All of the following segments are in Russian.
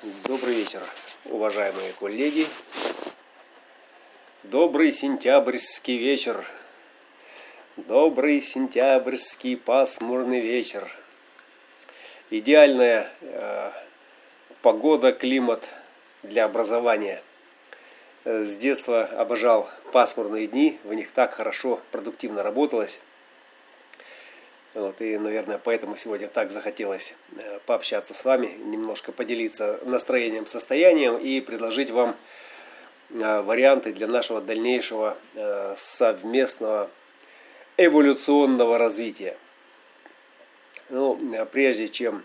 Добрый вечер, уважаемые коллеги. Добрый сентябрьский вечер. Добрый сентябрьский пасмурный вечер. Идеальная э, погода, климат для образования. С детства обожал пасмурные дни, в них так хорошо, продуктивно работалось. Вот, и, наверное, поэтому сегодня так захотелось э, пообщаться с вами, немножко поделиться настроением, состоянием и предложить вам э, варианты для нашего дальнейшего э, совместного эволюционного развития. Ну, прежде чем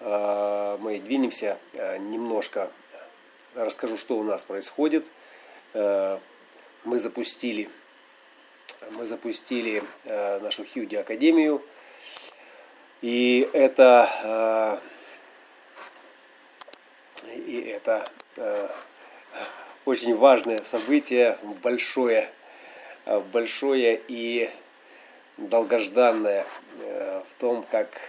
мы двинемся, немножко расскажу, что у нас происходит. Мы запустили мы запустили э, нашу Хьюди Академию. И это, э, и это э, очень важное событие, большое, большое и долгожданное в том, как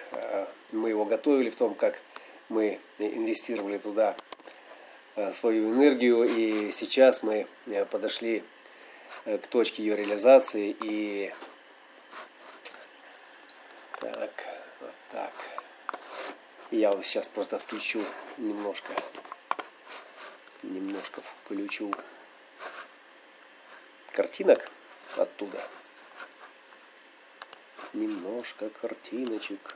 мы его готовили, в том, как мы инвестировали туда свою энергию. И сейчас мы подошли к точке ее реализации и так, вот так. Я вот сейчас просто включу немножко, немножко включу картинок оттуда. Немножко картиночек.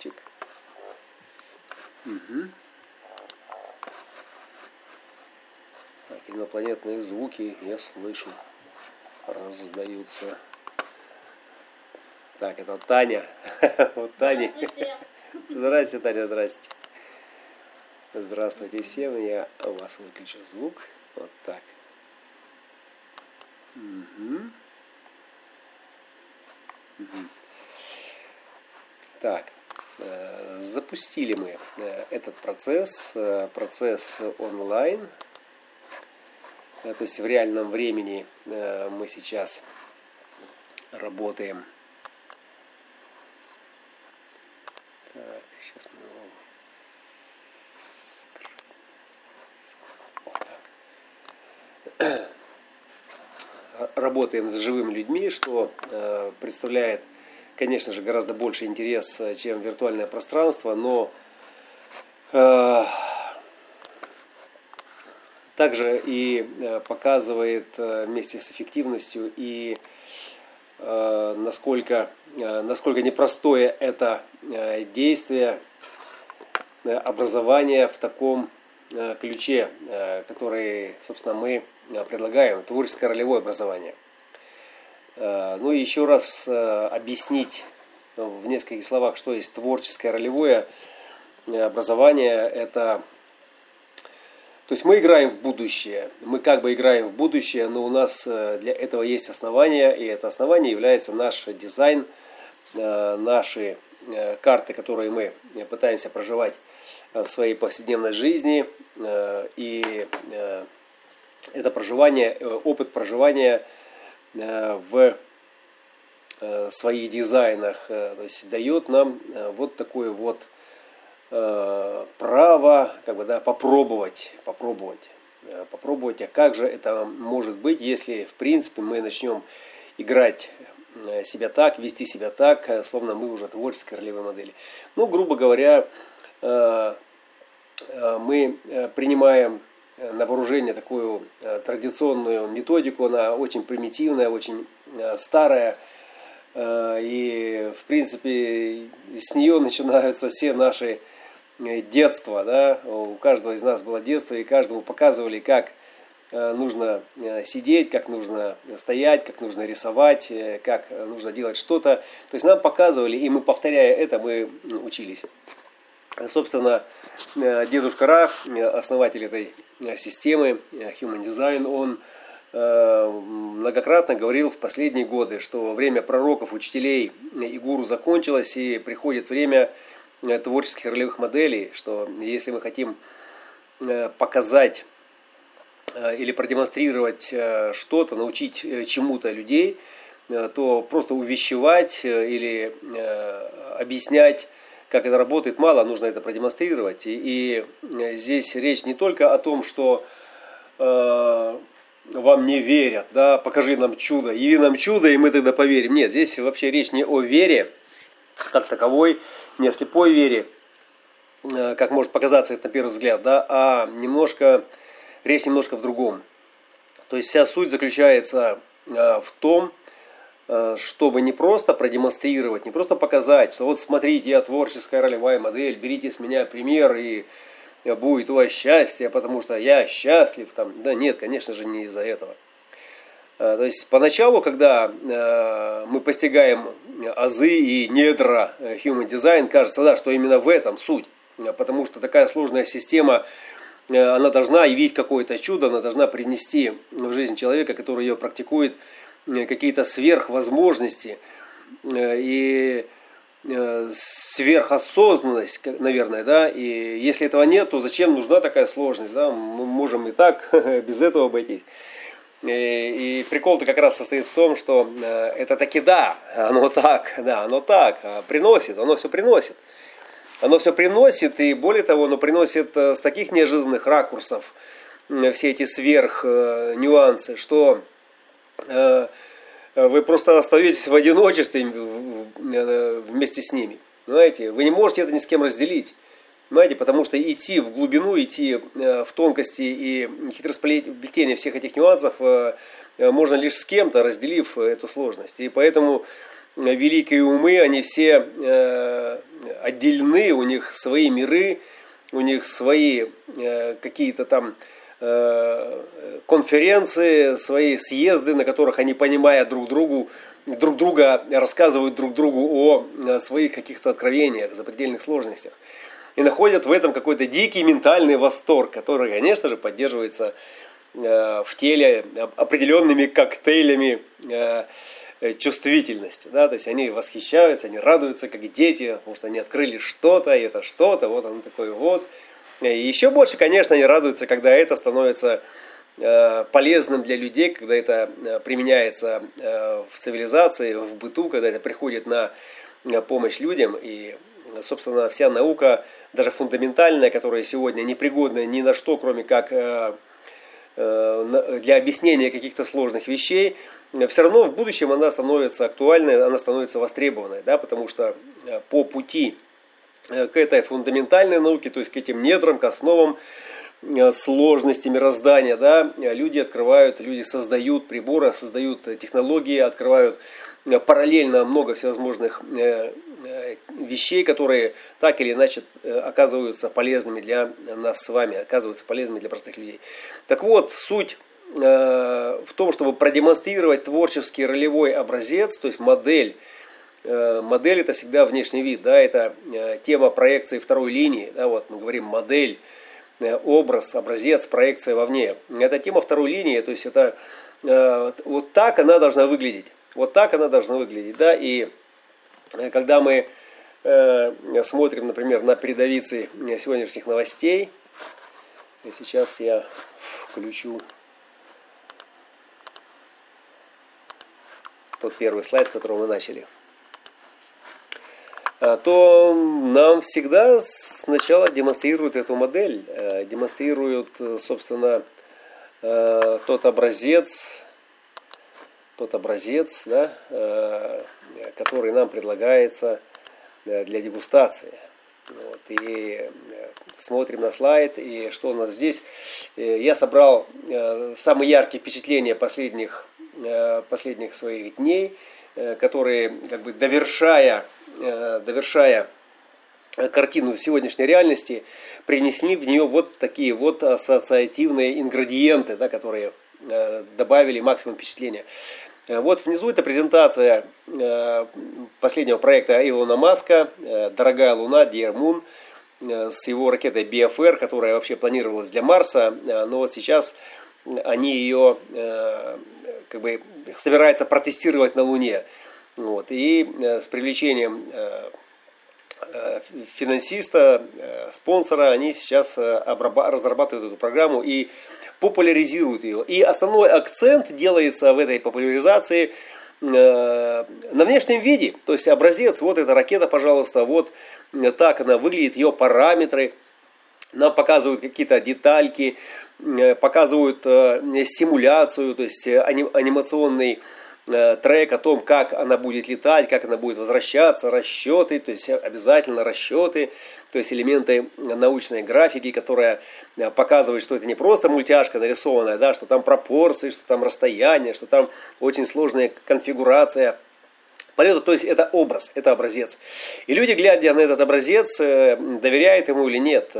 Чик. Угу. Так, инопланетные звуки я слышу. Раздаются. Так, это Таня. Вот Таня. Здрасте, Таня, здрасте. Здравствуйте всем, я у вас выключу звук. Вот так. Угу. Угу. Так, э, запустили мы э, этот процесс, э, процесс онлайн. То есть в реальном времени мы сейчас работаем. Так, сейчас мы его работаем с живыми людьми, что э, представляет, конечно же, гораздо больше интерес, э, чем виртуальное пространство, но э, также и э, показывает э, вместе с эффективностью и э, насколько, э, насколько непростое это э, действие э, образования в таком э, ключе, э, который, собственно, мы предлагаем творческое ролевое образование. Э, ну и еще раз э, объяснить в нескольких словах, что есть творческое ролевое образование. Это то есть мы играем в будущее, мы как бы играем в будущее, но у нас для этого есть основания, и это основание является наш дизайн, наши карты, которые мы пытаемся проживать в своей повседневной жизни, и это проживание, э, опыт проживания э, в э, своих дизайнах, то есть дает нам вот такое вот право как бы, да, попробовать, попробовать, попробовать, а как же это может быть, если в принципе мы начнем играть себя так, вести себя так, словно мы уже творческой ролевой модели. Ну, грубо говоря, мы принимаем Э, на вооружение такую э, традиционную методику, она очень примитивная, очень э, старая. И, в принципе, с нее начинаются все наши детства. Да? У каждого из нас было детство, и каждому показывали, как нужно сидеть, как нужно стоять, как нужно рисовать, как нужно делать что-то. То есть нам показывали, и мы, повторяя это, мы учились. Собственно, дедушка Ра, основатель этой системы Human Design, он многократно говорил в последние годы, что время пророков, учителей и гуру закончилось, и приходит время творческих ролевых моделей, что если мы хотим показать или продемонстрировать что-то, научить чему-то людей – Э, то просто увещевать э, или э, объяснять, как это работает, мало, нужно это продемонстрировать. И, и здесь речь не только о том, что э, вам не верят, да, покажи нам чудо, яви нам чудо, и мы тогда поверим. Нет, здесь вообще речь не о вере, как таковой, не о слепой вере, э, как может показаться это на первый взгляд, да, а немножко, речь немножко в другом. То есть вся суть заключается э, в том, Э, чтобы не просто продемонстрировать, не просто показать, что вот смотрите, я творческая ролевая модель, берите с меня пример и будет у вас счастье, потому что я счастлив. Там. Да нет, конечно же, не из-за этого. Э, то есть поначалу, когда э, мы постигаем азы и недра Human Design, кажется, да, что именно в этом суть. Потому что такая сложная система, она должна явить какое-то чудо, она должна принести в жизнь человека, который ее практикует, Э, какие-то сверхвозможности э, и э, сверхосознанность, наверное, да, и если этого нет, то зачем нужна такая сложность, да, мы можем и так без этого обойтись. И, и прикол-то как раз состоит в том, что это таки да, оно так, да, оно так, а приносит, оно все приносит. Оно все приносит, и более того, оно приносит с таких неожиданных ракурсов все эти сверх нюансы, что Э, вы просто остаетесь в одиночестве э, вместе с ними. Знаете, вы не можете это ни с кем разделить. Знаете, потому что идти в глубину, идти э, в тонкости и хитросплетение всех этих нюансов можно лишь с кем-то, разделив эту сложность. И поэтому великие умы, они все отделены, у них свои миры, у них свои какие-то там Э, конференции, свои съезды, на которых они, понимая друг другу, друг друга, рассказывают друг другу о э, своих каких-то откровениях, запредельных сложностях. И находят в этом какой-то дикий ментальный восторг, который, конечно же, поддерживается э, в теле определенными коктейлями чувствительности. Да? То есть они восхищаются, они радуются, как дети, потому что они открыли что-то, и это что-то, вот оно такое вот – и еще больше, конечно, они радуются, когда это становится э, полезным для людей, когда это э, применяется э, в цивилизации, в быту, когда это приходит на помощь людям. И, собственно, вся наука, даже фундаментальная, которая сегодня непригодна ни на что, кроме как для объяснения каких-то сложных вещей, все равно в будущем она становится актуальной, она становится востребованной, да, потому что по пути Э, к этой фундаментальной науке, то есть к этим недрам, к основам э, сложности мироздания, да, люди открывают, люди создают приборы, создают технологии, открывают э, параллельно много всевозможных вещей, которые так или иначе оказываются полезными для нас с вами, оказываются полезными для простых людей. Так вот, суть в том, чтобы продемонстрировать творческий ролевой образец, то есть модель Э, модель это всегда внешний вид, да, это э, тема проекции второй линии, да, вот мы говорим модель, э, образ, образец, проекция вовне. Это тема второй линии, то есть это вот так она должна выглядеть, вот так она должна выглядеть, да, и когда мы смотрим, например, на передовицы сегодняшних новостей, сейчас я включу тот первый слайд, с которого мы начали – то нам всегда сначала демонстрируют эту модель, э, демонстрируют, э, собственно, э, тот образец, тот образец, да, который нам предлагается для дегустации. Вот, и смотрим на слайд, и что у нас здесь. Я собрал самые яркие впечатления последних, последних своих дней, которые, как бы довершая довершая картину сегодняшней реальности, принесли в нее вот такие вот ассоциативные ингредиенты, да, которые э, добавили максимум впечатления. Э, вот внизу это презентация последнего проекта Илона Маска «Дорогая Луна», Dear Moon. с его ракетой BFR, которая вообще планировалась для Марса, но вот сейчас они ее как бы собираются протестировать на Луне. Вот. И с привлечением финансиста, спонсора, они сейчас разрабатывают эту программу и популяризируют ее. И основной акцент делается в этой популяризации на внешнем виде. То есть образец, вот эта ракета, пожалуйста, вот так она выглядит, ее параметры. Нам показывают какие-то детальки, показывают симуляцию, то есть анимационный Э, трек о том, как она будет летать, как она будет возвращаться, расчеты, то есть обязательно расчеты, то есть элементы научной графики, которая э, показывает, что это не просто мультяшка нарисованная, да, что там пропорции, что там расстояние, что там очень сложная конфигурация полета, то есть это образ, это образец. И люди, глядя на этот образец, э, доверяют ему или нет.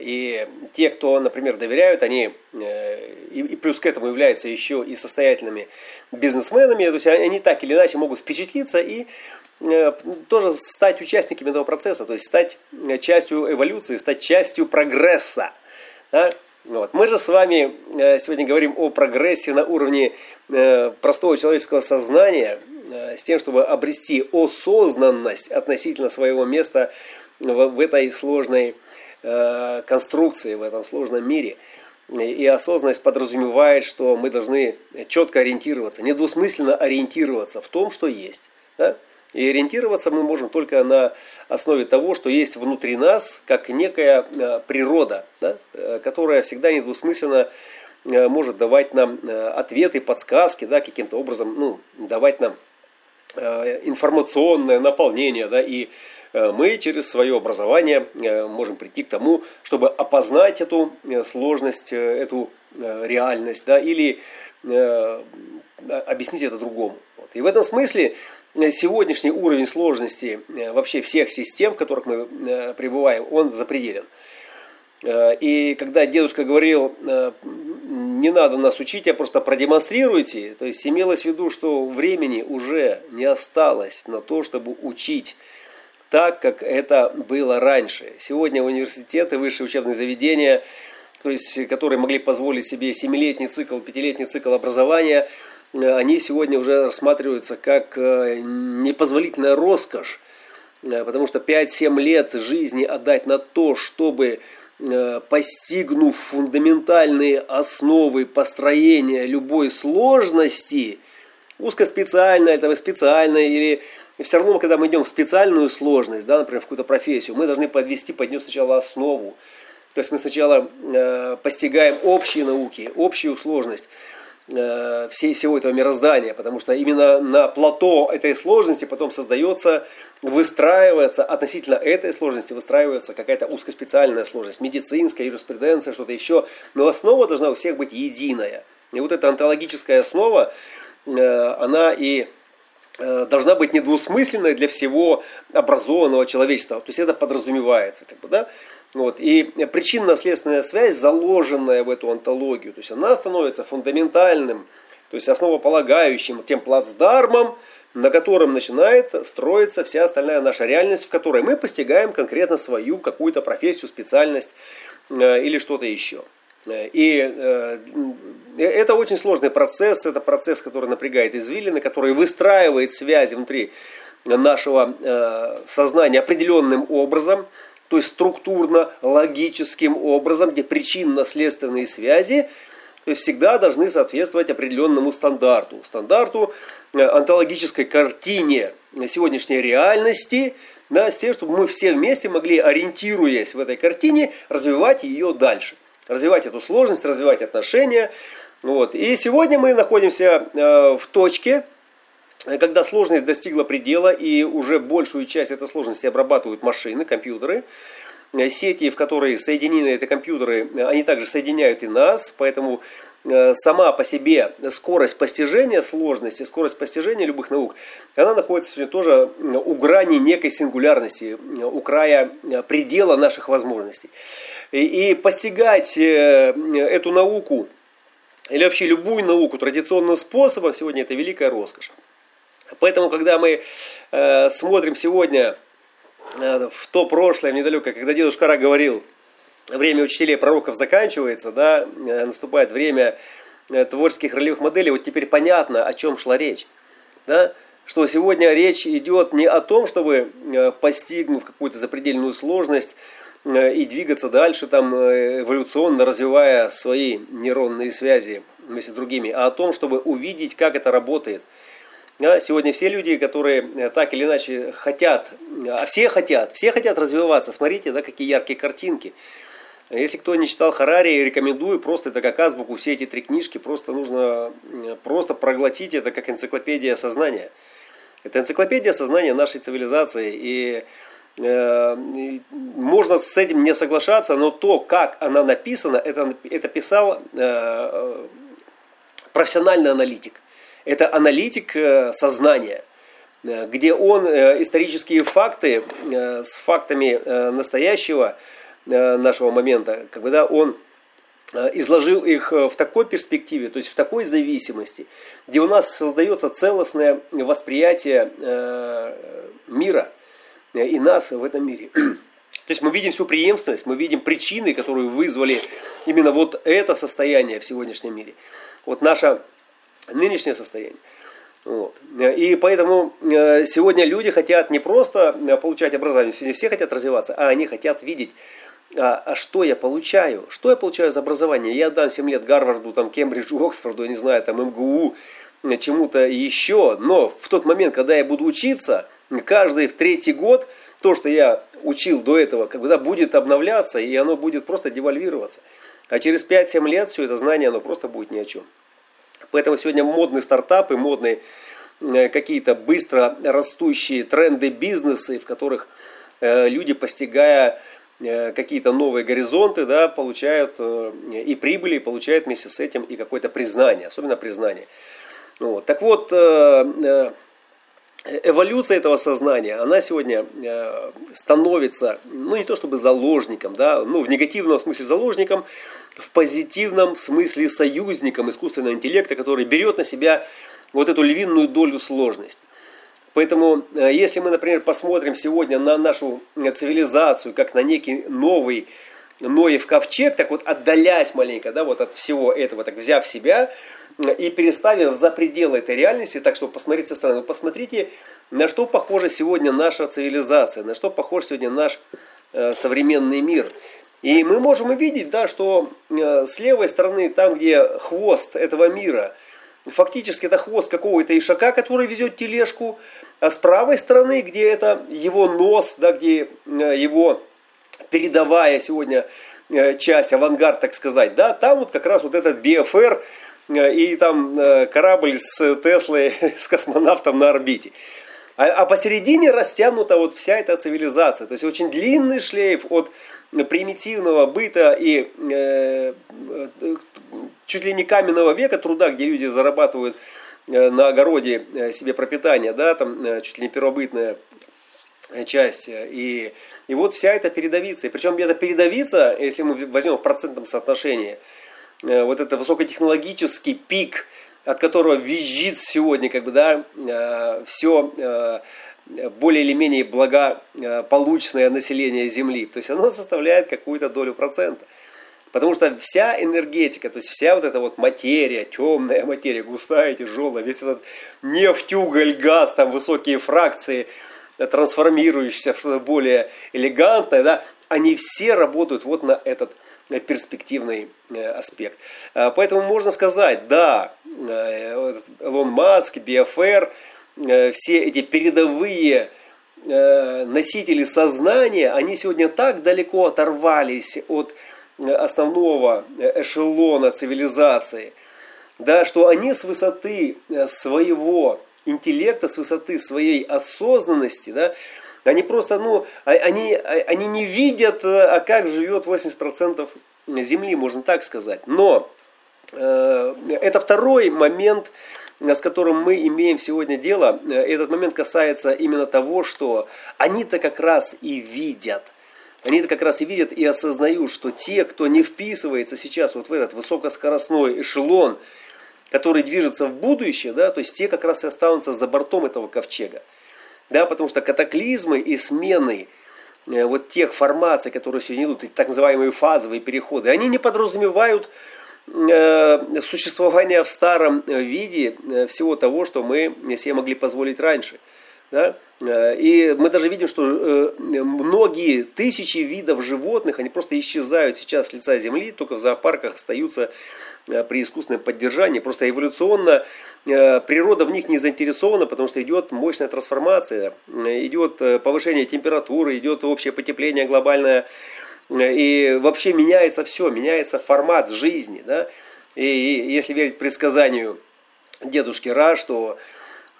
И те, кто, например, доверяют, они э, и, плюс к этому являются еще и состоятельными бизнесменами, то есть они так или иначе могут впечатлиться и э, тоже стать участниками этого процесса, то есть стать частью эволюции, стать частью прогресса. Да? Вот. Мы же с вами э, сегодня говорим о прогрессе на уровне простого человеческого сознания, с тем, чтобы обрести осознанность относительно своего места в этой сложной конструкции в этом сложном мире. И осознанность подразумевает, что мы должны четко ориентироваться, недвусмысленно ориентироваться в том, что есть. Да? И ориентироваться мы можем только на основе того, что есть внутри нас, как некая э, природа, да? Э, которая всегда недвусмысленно может давать нам ответы, подсказки, да, каким-то образом ну, давать нам информационное наполнение да, и Э, мы через свое образование э, можем прийти к тому, чтобы опознать эту э, сложность, эту реальность, да, или объяснить это другому. И в этом смысле сегодняшний уровень сложности вообще всех систем, в которых мы пребываем, он запределен. И когда дедушка говорил, не надо нас учить, а просто продемонстрируйте, то есть имелось в виду, что времени уже не осталось на то, чтобы учить так, как это было раньше. Сегодня университеты, высшие учебные заведения, то есть, которые могли позволить себе семилетний цикл, пятилетний цикл образования, э, они сегодня уже рассматриваются как э, непозволительная роскошь, э, потому что 5-7 лет жизни отдать на то, чтобы постигнув фундаментальные основы построения любой сложности, узкоспециально, этого специально или и все равно, когда мы идем в специальную сложность, да, например, в какую-то профессию, мы должны подвести под нее сначала основу. То есть мы сначала э, постигаем общие науки, общую сложность э, всей, всего этого мироздания, потому что именно на плато этой сложности потом создается, выстраивается, относительно этой сложности выстраивается какая-то узкоспециальная сложность, медицинская, юриспруденция, что-то еще. Но основа должна у всех быть единая. И вот эта онтологическая основа, э, она и должна быть недвусмысленной для всего образованного человечества. То есть это подразумевается. Как бы, да? вот. И причинно-следственная связь, заложенная в эту антологию, то есть она становится фундаментальным, то есть основополагающим тем плацдармом, на котором начинает строиться вся остальная наша реальность, в которой мы постигаем конкретно свою какую-то профессию, специальность э, или что-то еще. И э, это очень сложный процесс, это процесс, который напрягает извилины, который выстраивает связи внутри нашего э, сознания определенным образом, то есть структурно, логическим образом, где причинно-следственные связи то есть всегда должны соответствовать определенному стандарту. Стандарту э, онтологической картине сегодняшней реальности, да, с тем, чтобы мы все вместе могли, ориентируясь в этой картине, развивать ее дальше развивать эту сложность, развивать отношения. Вот. И сегодня мы находимся э, в точке, когда сложность достигла предела, и уже большую часть этой сложности обрабатывают машины, компьютеры. Э, сети, в которые соединены эти компьютеры, они также соединяют и нас, поэтому э, сама по себе скорость постижения сложности, скорость постижения любых наук, она находится сегодня тоже у грани некой сингулярности, у края предела наших возможностей. И, постигать э, эту науку, или вообще любую науку традиционным способом, сегодня это великая роскошь. Поэтому, когда мы э, смотрим сегодня в то прошлое, в недалекое, когда дедушка Ра говорил, время учителей пророков заканчивается, да, наступает время творческих ролевых моделей, вот теперь понятно, о чем шла речь. Да? Что сегодня речь идет не о том, чтобы, постигнув какую-то запредельную сложность, и двигаться дальше, там, эволюционно развивая свои нейронные связи вместе с другими, а о том, чтобы увидеть, как это работает – Сегодня все люди, которые э, так или иначе хотят, а все хотят, все хотят развиваться. Смотрите, да, какие яркие картинки. Если кто не читал Харари, рекомендую просто это как азбуку, все эти три книжки, просто нужно просто проглотить это как энциклопедия сознания. Это энциклопедия сознания нашей цивилизации. И э, можно с этим не соглашаться, но то, как она написана, это, это писал э, э профессиональный аналитик. Это аналитик э, сознания, э, где он э, исторические факты с фактами настоящего нашего момента, когда он изложил их в такой перспективе, то есть в такой зависимости, где у нас создается целостное восприятие мира и нас в этом мире. То есть мы видим всю преемственность, мы видим причины, которые вызвали именно вот это состояние в сегодняшнем мире. Вот наша нынешнее состояние. Вот. И поэтому э, сегодня люди хотят не просто э, получать образование, сегодня все хотят развиваться, а они хотят видеть, а, а что я получаю, что я получаю за образование. Я отдам 7 лет Гарварду, там, Кембриджу, Оксфорду, я не знаю, там, МГУ, э, чему-то еще, но в тот момент, когда я буду учиться, каждый в третий год, то, что я учил до этого, когда будет обновляться, и оно будет просто девальвироваться. А через 5-7 лет все это знание, оно просто будет ни о чем. Поэтому сегодня модные стартапы, модные э, какие-то быстро растущие тренды бизнесы, в которых э, люди, постигая э, какие-то новые горизонты, да, получают и прибыли, получают вместе с этим и какое-то признание, особенно признание. Вот. Так вот, эволюция этого сознания, она сегодня э, становится, ну не то чтобы заложником, да, ну в негативном смысле заложником, в позитивном смысле союзником искусственного интеллекта, который берет на себя вот эту львиную долю сложности. Поэтому, э, если мы, например, посмотрим сегодня на нашу цивилизацию, как на некий новый Ноев ковчег, так вот отдаляясь маленько, да, вот от всего этого, так взяв себя, и переставив за пределы этой реальности, так что посмотрите со стороны, посмотрите, на что похожа сегодня наша цивилизация, на что похож сегодня наш э, современный мир. И мы можем увидеть, да, что э, с левой стороны, там, где хвост этого мира, фактически это хвост какого-то ишака, который везет тележку, а с правой стороны, где это его нос, да, где э, его передовая сегодня э, часть, авангард, так сказать, да, там вот как раз вот этот БФР, и там э, корабль с Теслой, с космонавтом на орбите. А, а посередине растянута вот вся эта цивилизация. То есть очень длинный шлейф от примитивного быта и э, чуть ли не каменного века труда, где люди зарабатывают э, на огороде себе пропитание, да, там чуть ли не первобытная часть. И, и вот вся эта передовица. И причем эта передовица, если мы возьмем в процентном соотношении, Э, вот это высокотехнологический пик, от которого визжит сегодня, как бы, да, э, все э, более или менее благополучное население Земли. То есть оно составляет какую-то долю процента. Потому что вся энергетика, то есть вся вот эта вот материя, темная материя, густая, тяжелая, весь этот нефть, уголь, газ, там высокие фракции, трансформирующиеся в что-то более элегантное, да, они все работают вот на этот Э, перспективный э, аспект. А, поэтому можно сказать, да, Илон Маск, э, все эти передовые носители сознания, они сегодня так далеко оторвались от основного эшелона цивилизации, да, что они с высоты своего интеллекта, с высоты своей осознанности, да, они просто, ну, а, они, а, они не видят, э, а как живет 80% Земли, можно так сказать. Но э, это второй момент, с которым мы имеем сегодня дело. Этот момент касается именно того, что они-то как раз и видят. Они-то как раз и видят и осознают, что те, кто не вписывается сейчас вот в этот высокоскоростной эшелон, который движется в будущее, да, то есть те как раз и останутся за бортом этого ковчега да, потому что катаклизмы и смены вот тех формаций, которые сегодня идут, так называемые фазовые переходы, они не подразумевают существование в старом виде всего того, что мы себе могли позволить раньше. Да? Э, и мы даже видим, что э, многие тысячи видов животных, они просто исчезают сейчас с лица Земли, только в зоопарках остаются э, при искусственном поддержании. Просто эволюционно природа в них не заинтересована, потому что идет мощная трансформация, идет повышение температуры, идет общее потепление глобальное. И вообще меняется все, меняется формат жизни. Да? И если верить предсказанию дедушки Ра, что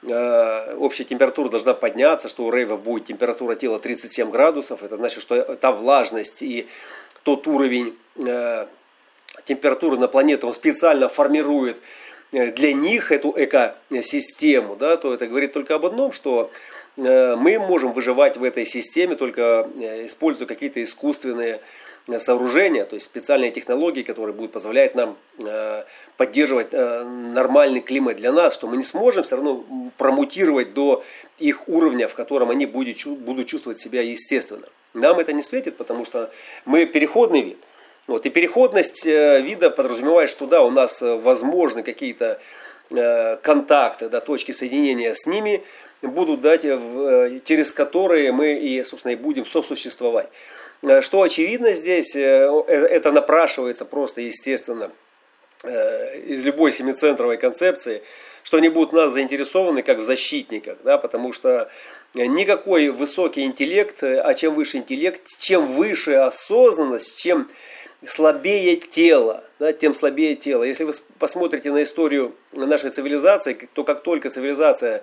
общая температура должна подняться, что у рейвов будет температура тела 37 градусов. Это значит, что та влажность и тот уровень э, температуры на планету он специально формирует э, для них эту экосистему, да, то это говорит только об одном, что мы можем выживать в этой системе, только используя какие-то искусственные сооружения, то есть специальные технологии, которые будут позволять нам э, поддерживать э, нормальный климат для нас, что мы не сможем все равно промутировать до их уровня, в котором они будут, чувствовать себя естественно. Нам это не светит, потому что мы переходный вид. Вот, и переходность э, вида подразумевает, что да, у нас возможны какие-то контакты, да, точки соединения с ними будут дать, через которые мы и, собственно, и будем сосуществовать. Э, что очевидно здесь, э, э, это напрашивается просто естественно из любой семицентровой концепции, что они будут нас заинтересованы как в защитниках, да, потому что никакой высокий интеллект, а чем выше интеллект, чем выше осознанность, чем слабее тело, да, тем слабее тело. Если вы посмотрите на историю нашей цивилизации, то как только цивилизация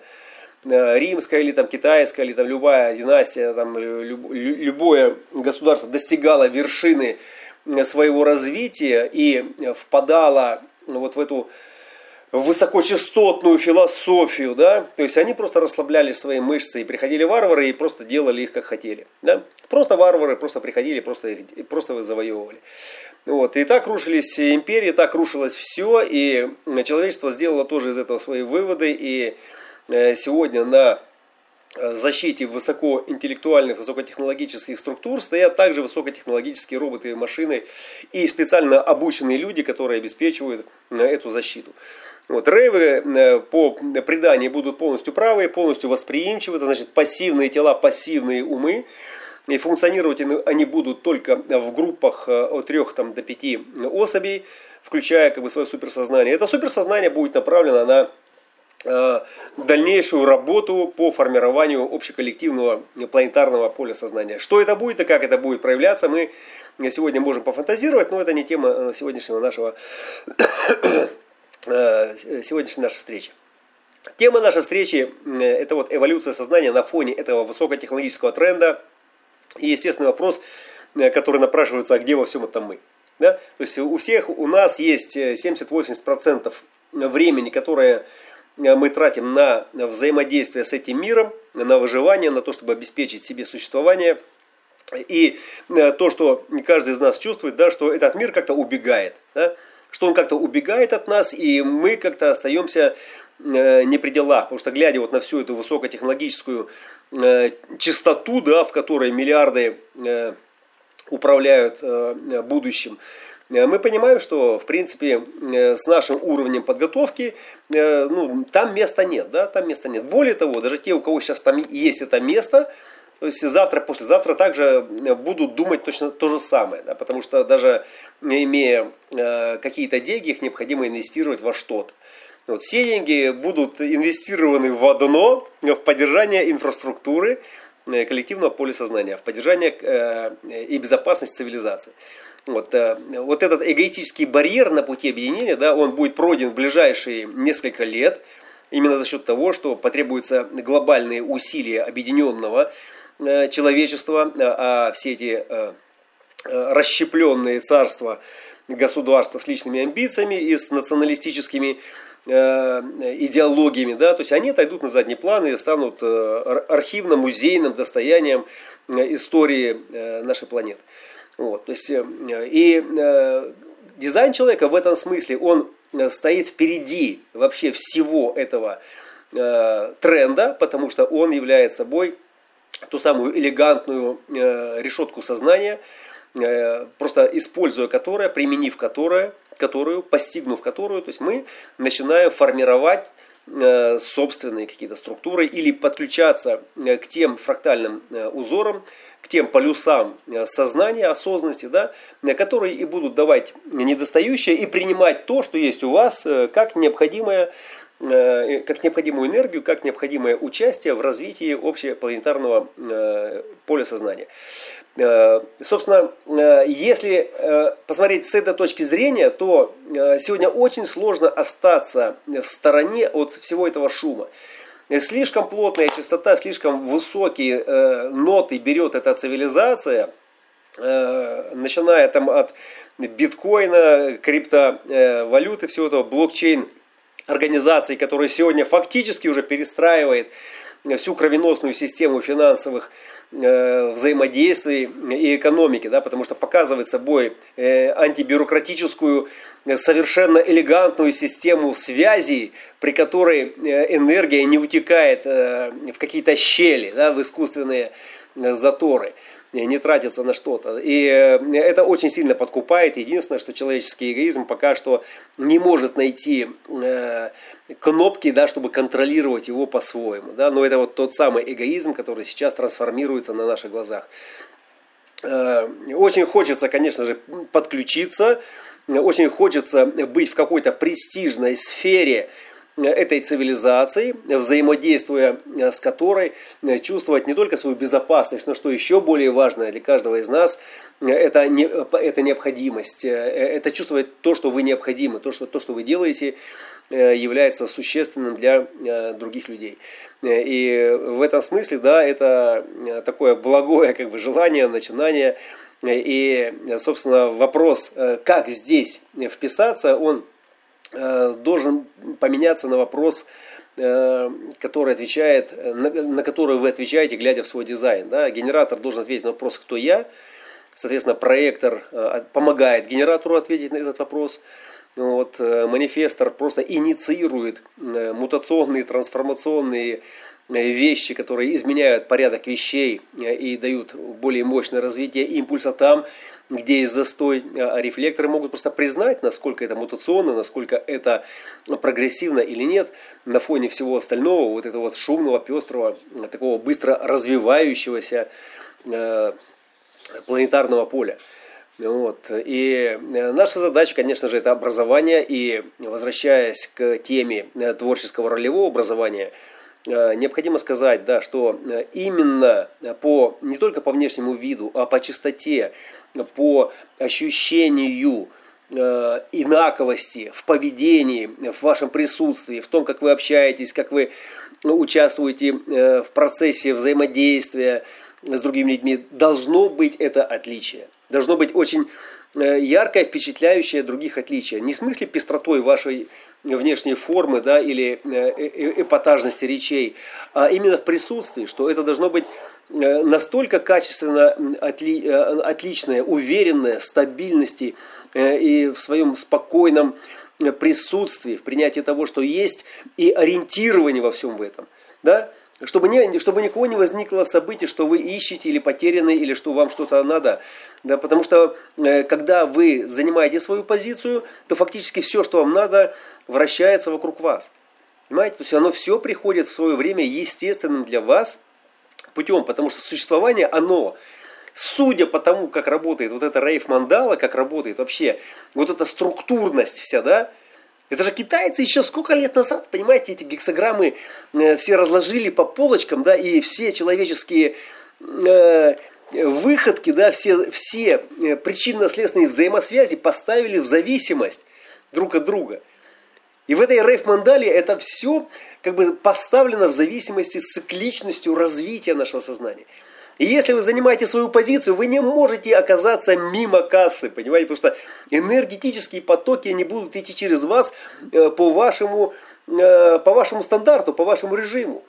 римская или там китайская или там любая династия, там любое государство достигало вершины э, своего развития и впадало вот в эту высокочастотную философию, да, то есть они просто расслабляли свои мышцы, и приходили варвары и просто делали их как хотели, да, просто варвары просто приходили, просто их просто завоевывали. Вот. И так рушились империи, так рушилось все, и человечество сделало тоже из этого свои выводы, и Э, сегодня на э, защите высокоинтеллектуальных, высокотехнологических структур стоят также высокотехнологические роботы и машины и специально обученные люди, которые обеспечивают э, эту защиту. Вот, рейвы по преданию будут полностью правые, полностью восприимчивы, это значит пассивные тела, пассивные умы. И функционировать они будут только в группах от 3 там, до 5 особей, включая как бы, свое суперсознание. Это суперсознание будет направлено на Э, дальнейшую работу по формированию общеколлективного планетарного поля сознания. Что это будет и как это будет проявляться, мы сегодня можем пофантазировать, но это не тема э, сегодняшнего нашего э, сегодняшней нашей встречи. Тема нашей встречи – это вот эволюция сознания на фоне этого высокотехнологического тренда. И естественный вопрос, который напрашивается, а где во всем этом мы? Да? То есть у всех у нас есть 70-80% времени, которое Э, мы тратим на взаимодействие с этим миром, на выживание, на то, чтобы обеспечить себе существование. И э, то, что каждый из нас чувствует, да, что этот мир как-то убегает, да, что он как-то убегает от нас, и мы как-то остаемся э, не при делах, потому что глядя вот на всю эту высокотехнологическую чистоту, да, в которой миллиарды управляют будущим, Э, мы понимаем, что, в принципе, э, с нашим уровнем подготовки, э, ну, там места нет, да, там места нет. Более того, даже те, у кого сейчас там есть это место, то есть завтра, послезавтра также будут думать точно то же самое, да, потому что даже имея какие-то деньги, их необходимо инвестировать во что-то. Вот, все деньги будут инвестированы в одно, в поддержание инфраструктуры коллективного поля сознания, в поддержание и безопасность цивилизации. Вот, э, вот этот эгоистический барьер на пути объединения, да, он будет пройден в ближайшие несколько лет, именно за счет того, что потребуются глобальные усилия объединенного э, человечества, а, а все эти э, расщепленные царства, государства с личными амбициями и с националистическими идеологиями, да, то есть они отойдут на задний план и станут архивно-музейным достоянием истории нашей планеты. Вот, то есть, э, и э, дизайн человека в этом смысле, он э, стоит впереди вообще всего этого тренда, потому что он является собой ту самую элегантную решетку сознания, просто используя которое, применив которое, которую, постигнув которую, то есть мы начинаем формировать собственные какие-то структуры или подключаться к тем фрактальным узорам, к тем полюсам э, сознания, осознанности, да, которые и будут давать недостающее и принимать то, что есть у вас, э, как необходимое э, как необходимую энергию, как необходимое участие в развитии общепланетарного поля сознания. Собственно, если посмотреть с этой точки зрения, то сегодня очень сложно остаться в стороне от всего этого шума. Э, слишком плотная частота, слишком высокие э, ноты берет эта цивилизация, э, начиная там от биткоина, криптовалюты, всего этого, блокчейн организаций, которые сегодня фактически уже перестраивает всю кровеносную систему финансовых э, взаимодействий и экономики, да, потому что показывает собой э, антибюрократическую, э, совершенно элегантную систему связей, при которой энергия не утекает в какие-то щели, да, в искусственные заторы не тратится на что-то. И это очень сильно подкупает. Единственное, что человеческий эгоизм пока что не может найти кнопки, да, чтобы контролировать его по-своему. Да? Но это вот тот самый эгоизм, который сейчас трансформируется на наших глазах. Э, очень хочется, конечно же, подключиться, очень хочется быть в какой-то престижной сфере, этой цивилизации, взаимодействуя э, с которой э, чувствовать не только свою безопасность, но что еще более важное для каждого из нас, э, это, не, это необходимость, это чувствовать то, что вы необходимы, то, что, то, что вы делаете, является существенным для других людей. И в этом смысле, да, это такое благое как бы, желание, начинание. И, собственно, вопрос, как здесь вписаться, он должен поменяться на вопрос, э, который отвечает, на, на который вы отвечаете, глядя в свой дизайн. Да? Генератор должен ответить на вопрос «Кто я?». Соответственно, проектор э, помогает генератору ответить на этот вопрос. Вот, манифестор просто инициирует мутационные, трансформационные вещи, которые изменяют порядок вещей и дают более мощное развитие импульса там, где есть застой, а рефлекторы могут просто признать, насколько это мутационно, насколько это прогрессивно или нет, на фоне всего остального, вот этого вот шумного, пестрого, такого быстро развивающегося э, планетарного поля. Вот. И наша задача, конечно же, это образование. И возвращаясь к теме творческого ролевого образования – Э, необходимо сказать, да, что э, именно по, не только по внешнему виду, а по чистоте, по ощущению э, инаковости в поведении, в вашем присутствии, в том, как вы общаетесь, как вы участвуете в процессе взаимодействия с другими людьми, должно быть это отличие. Должно быть очень яркое, впечатляющее других отличие. Не в смысле пестротой вашей внешней формы да, или э, э, э, эпатажности речей, а именно в присутствии, что это должно быть настолько качественно отли, отличное, уверенное, стабильности и в своем спокойном присутствии, в принятии того, что есть, и ориентирование во всем в этом. Да? Чтобы, не, чтобы никого не возникло событий, что вы ищете или потеряны, или что вам что-то надо. Да, потому что э, когда вы занимаете свою позицию, то фактически все, что вам надо, вращается вокруг вас. Понимаете? То есть оно все приходит в свое время естественным для вас путем, потому что существование, оно, судя по тому, как работает вот эта рейф-мандала, как работает вообще вот эта структурность вся, да, это же китайцы еще сколько лет назад, понимаете, эти гексограммы э, все разложили по полочкам, да, и все человеческие э, выходки, да, все, все э, причинно-следственные взаимосвязи поставили в зависимость друг от друга. И в этой рейф-мандале это все как бы поставлено в зависимости с цикличностью развития нашего сознания. И если вы занимаете свою позицию, вы не можете оказаться мимо кассы, понимаете, потому что энергетические потоки не будут идти через вас э, по вашему, э, по вашему стандарту, по вашему режиму.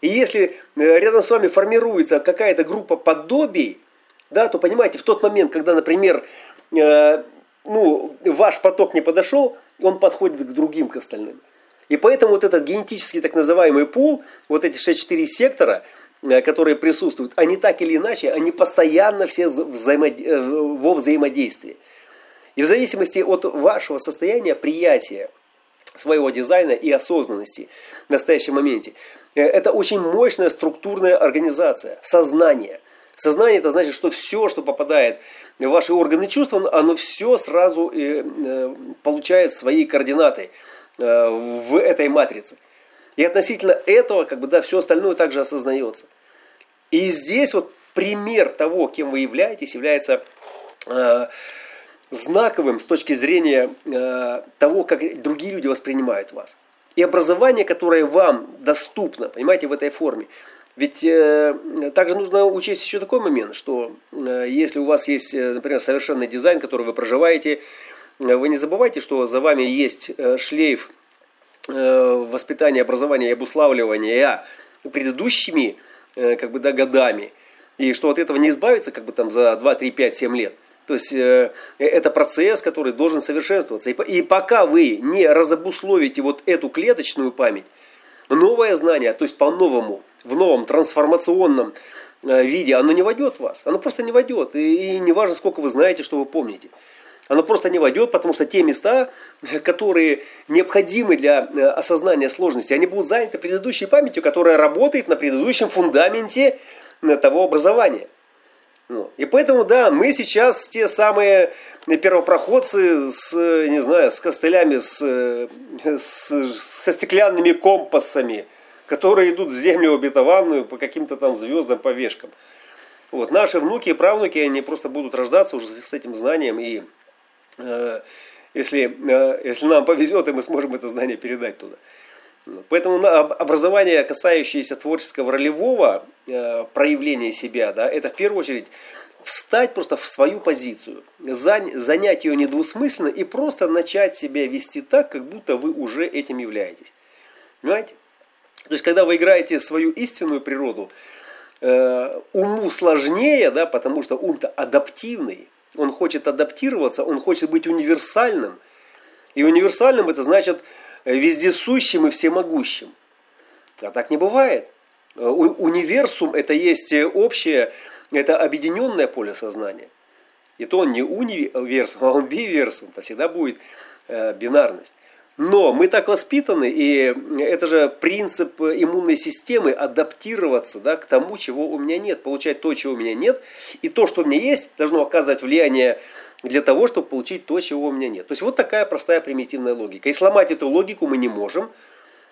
И если э, рядом с вами формируется какая-то группа подобий, да, то понимаете, в тот момент, когда, например, ну, ваш поток не подошел, он подходит к другим, к остальным. И поэтому вот этот генетический так называемый пул, вот эти 6-4 сектора – которые присутствуют, они так или иначе, они постоянно все взаимод... во взаимодействии. И в зависимости от вашего состояния приятия своего дизайна и осознанности в настоящем моменте, это очень мощная структурная организация, сознание. Сознание это значит, что все, что попадает в ваши органы чувств, оно все сразу получает свои координаты в этой матрице. И относительно этого, как бы, да, все остальное также осознается. И здесь вот пример того, кем вы являетесь, является э, знаковым с точки зрения э, того, как другие люди воспринимают вас. И образование, которое вам доступно, понимаете, в этой форме. Ведь э, также нужно учесть еще такой момент, что э, если у вас есть, э, например, совершенный дизайн, который вы проживаете, э, вы не забывайте, что за вами есть э, шлейф воспитания, образования и обуславливания предыдущими э, как бы, да, годами. И что от этого не избавиться как бы там за 2, 3, 5, 7 лет. То есть э, это процесс, который должен совершенствоваться. И, пока вы не разобусловите вот эту клеточную память, новое знание, то есть по-новому, в новом трансформационном виде, оно не войдет в вас. Оно просто не войдет. И не важно, сколько вы знаете, что вы помните оно просто не войдет, потому что те места, которые необходимы для э, осознания сложности, они будут заняты предыдущей памятью, которая работает на предыдущем фундаменте э, того образования. И поэтому, да, мы сейчас те самые первопроходцы с, не знаю, с костылями, с, с, со стеклянными компасами, которые идут в землю обетованную по каким-то там звездам, по вешкам. Вот, наши внуки и правнуки, они просто будут рождаться уже с этим знанием и Э, если, э, если нам повезет, и мы сможем это знание передать туда. Поэтому образование, касающееся творческого ролевого э, проявления себя, да, это в первую очередь встать просто в свою позицию, занять ее недвусмысленно и просто начать себя вести так, как будто вы уже этим являетесь. Понимаете? То есть, когда вы играете свою истинную природу, уму сложнее, да, потому что ум-то адаптивный, он хочет адаптироваться, он хочет быть универсальным. И универсальным это значит э, вездесущим и всемогущим. А так не бывает. Э, универсум это есть общее, это объединенное поле сознания. И то он не универсум, а он биверсум. Это всегда будет э, бинарность. Но мы так воспитаны, и это же принцип иммунной системы адаптироваться да, к тому, чего у меня нет, получать то, чего у меня нет, и то, что у меня есть, должно оказывать влияние для того, чтобы получить то, чего у меня нет. То есть вот такая простая примитивная логика. И сломать эту логику мы не можем.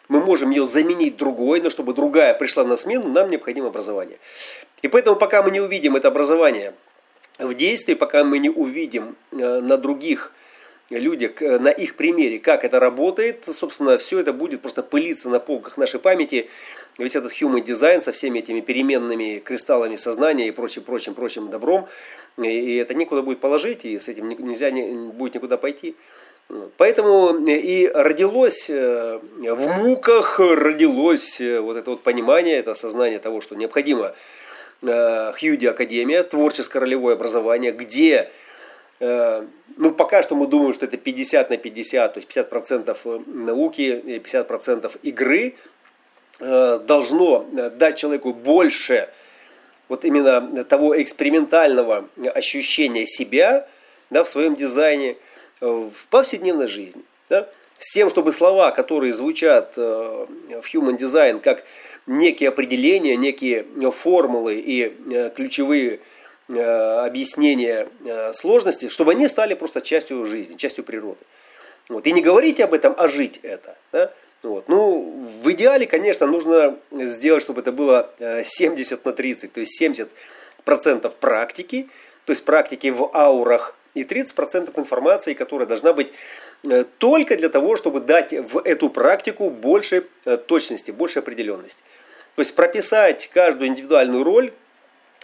Мы можем ее заменить другой, но чтобы другая пришла на смену, нам необходимо образование. И поэтому пока мы не увидим это образование в действии, пока мы не увидим э, на других люди на их примере, как это работает, собственно, все это будет просто пылиться на полках нашей памяти. Ведь этот human design со всеми этими переменными кристаллами сознания и прочим, прочим, прочим добром, и это некуда будет положить, и с этим нельзя будет никуда пойти. Поэтому и родилось, э, в муках родилось э, вот это вот понимание, это осознание того, что необходимо э, Хьюди Академия, творческое ролевое образование, где Э, ну, пока что мы думаем, что это 50 на 50, то есть 50% э, науки и 50% игры э, должно дать человеку больше вот именно того экспериментального ощущения себя да, в своем дизайне в повседневной жизни. Да, с тем, чтобы слова, которые звучат в Human Design как некие определения, некие формулы и ключевые Э, объяснения э, сложности, чтобы они стали просто частью жизни, частью природы. Вот. И не говорите об этом, а жить это. Да? Вот. Ну, в идеале, конечно, нужно сделать, чтобы это было 70 э, на 30, то есть 70% практики, то есть практики в аурах, и 30% информации, которая должна быть только для того, чтобы дать в эту практику больше точности, больше определенности. То есть прописать каждую индивидуальную роль,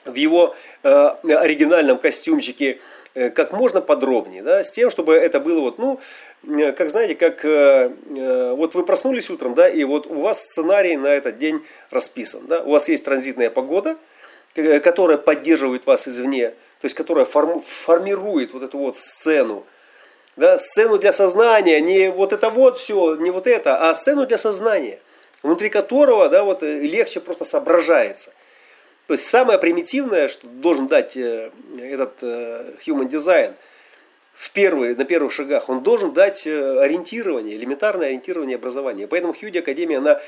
в его э, оригинальном костюмчике э, как можно подробнее, да, с тем, чтобы это было вот, ну, э, как знаете, как э, э, вот вы проснулись утром, да, и вот у вас сценарий на этот день расписан, да, у вас есть транзитная погода, которая поддерживает вас извне, то есть которая форм, формирует вот эту вот сцену, да, сцену для сознания, не вот это вот все, не вот это, а сцену для сознания, внутри которого, да, вот легче просто соображается – То есть самое примитивное, что должен дать этот Human Design в первые, на первых шагах, он должен дать ориентирование, элементарное ориентирование образования. Поэтому Хьюди Академия, она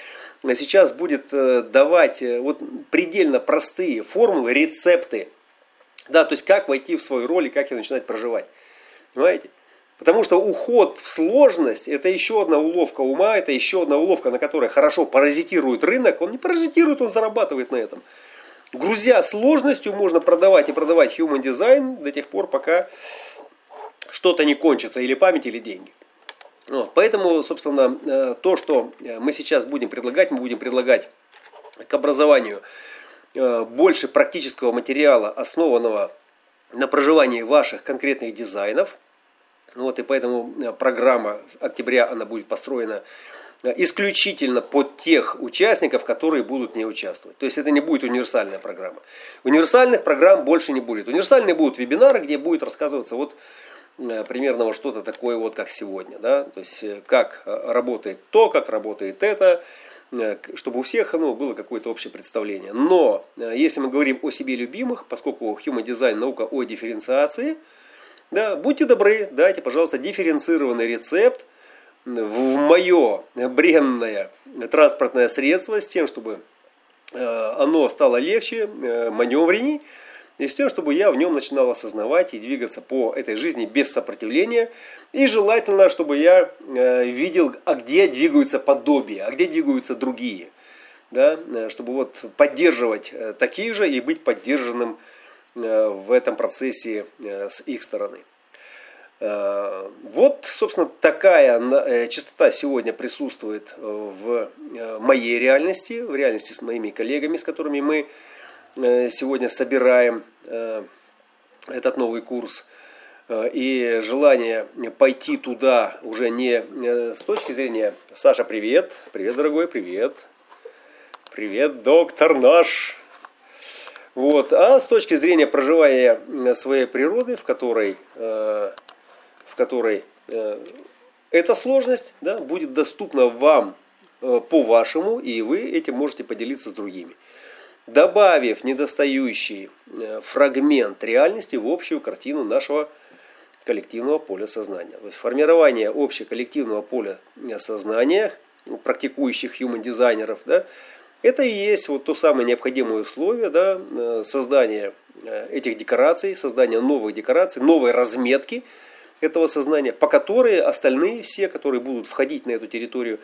сейчас будет давать вот предельно простые формулы, рецепты, да, то есть как войти в свою роль и как ее начинать проживать. Понимаете? Потому что уход в сложность – это еще одна уловка ума, это еще одна уловка, на которой хорошо паразитирует рынок. Он не паразитирует, он зарабатывает на этом. Грузя сложностью, можно продавать и продавать human design до тех пор, пока что-то не кончится, или память, или деньги. Вот, поэтому, собственно, э, то, что мы сейчас будем предлагать, мы будем предлагать к образованию э, больше практического материала, основанного на проживании ваших конкретных дизайнов – вот, и поэтому э, программа октября она будет построена э, исключительно под тех участников, которые будут не участвовать. То есть это не будет универсальная программа. Универсальных программ больше не будет. Универсальные будут вебинары, где будет рассказываться вот э, примерно вот что-то такое вот как сегодня. Да? То есть как работает то, как работает это, чтобы у всех ну, было какое-то общее представление. Но если мы говорим о себе любимых, поскольку Human Design наука о дифференциации – да, будьте добры, дайте, пожалуйста, дифференцированный рецепт в мое бренное транспортное средство с тем, чтобы э, оно стало легче, э, маневренней, и с тем, чтобы я в нем начинал осознавать и двигаться по этой жизни без сопротивления. И желательно, чтобы я э, видел, а где двигаются подобия, а где двигаются другие. Да? Чтобы вот поддерживать такие же и быть поддержанным в этом процессе с их стороны. Э, вот, собственно, такая частота сегодня присутствует в моей реальности, в реальности с моими коллегами, с которыми мы сегодня собираем этот новый курс. И желание пойти туда уже не с точки зрения Саша, привет, привет, дорогой, привет, привет, доктор наш, вот. А с точки зрения проживания своей природы, в которой, э, которой э, эта сложность да, будет доступна вам э, по-вашему, и вы этим можете поделиться с другими. Добавив недостающий фрагмент реальности в общую картину нашего коллективного поля сознания. То есть формирование общеколлективного поля сознания практикующих human дизайнеров да, это и есть вот то самое необходимое условие да, э, создания э, этих декораций, создания новых декораций, новой разметки этого сознания, по которой остальные все, которые будут входить на эту территорию,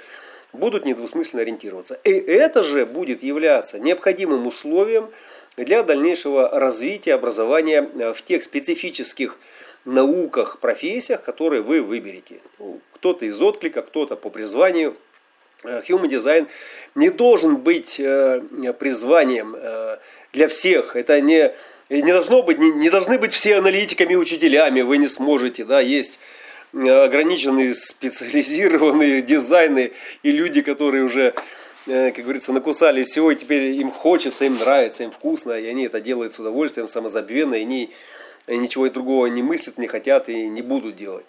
будут недвусмысленно ориентироваться. И это же будет являться необходимым условием для дальнейшего развития образования э, в тех специфических науках, профессиях, которые вы выберете. Ну, кто-то из отклика, кто-то по призванию – Э, human Design не должен быть э, призванием для всех. Это не, не должно быть, не, не должны быть все аналитиками и учителями. Вы не сможете, да, есть ограниченные специализированные дизайны и люди, которые уже, как говорится, накусали всего, и теперь им хочется, им нравится, им вкусно, и они это делают с удовольствием, самозабвенно, и они ничего другого не мыслят, не хотят и не будут делать.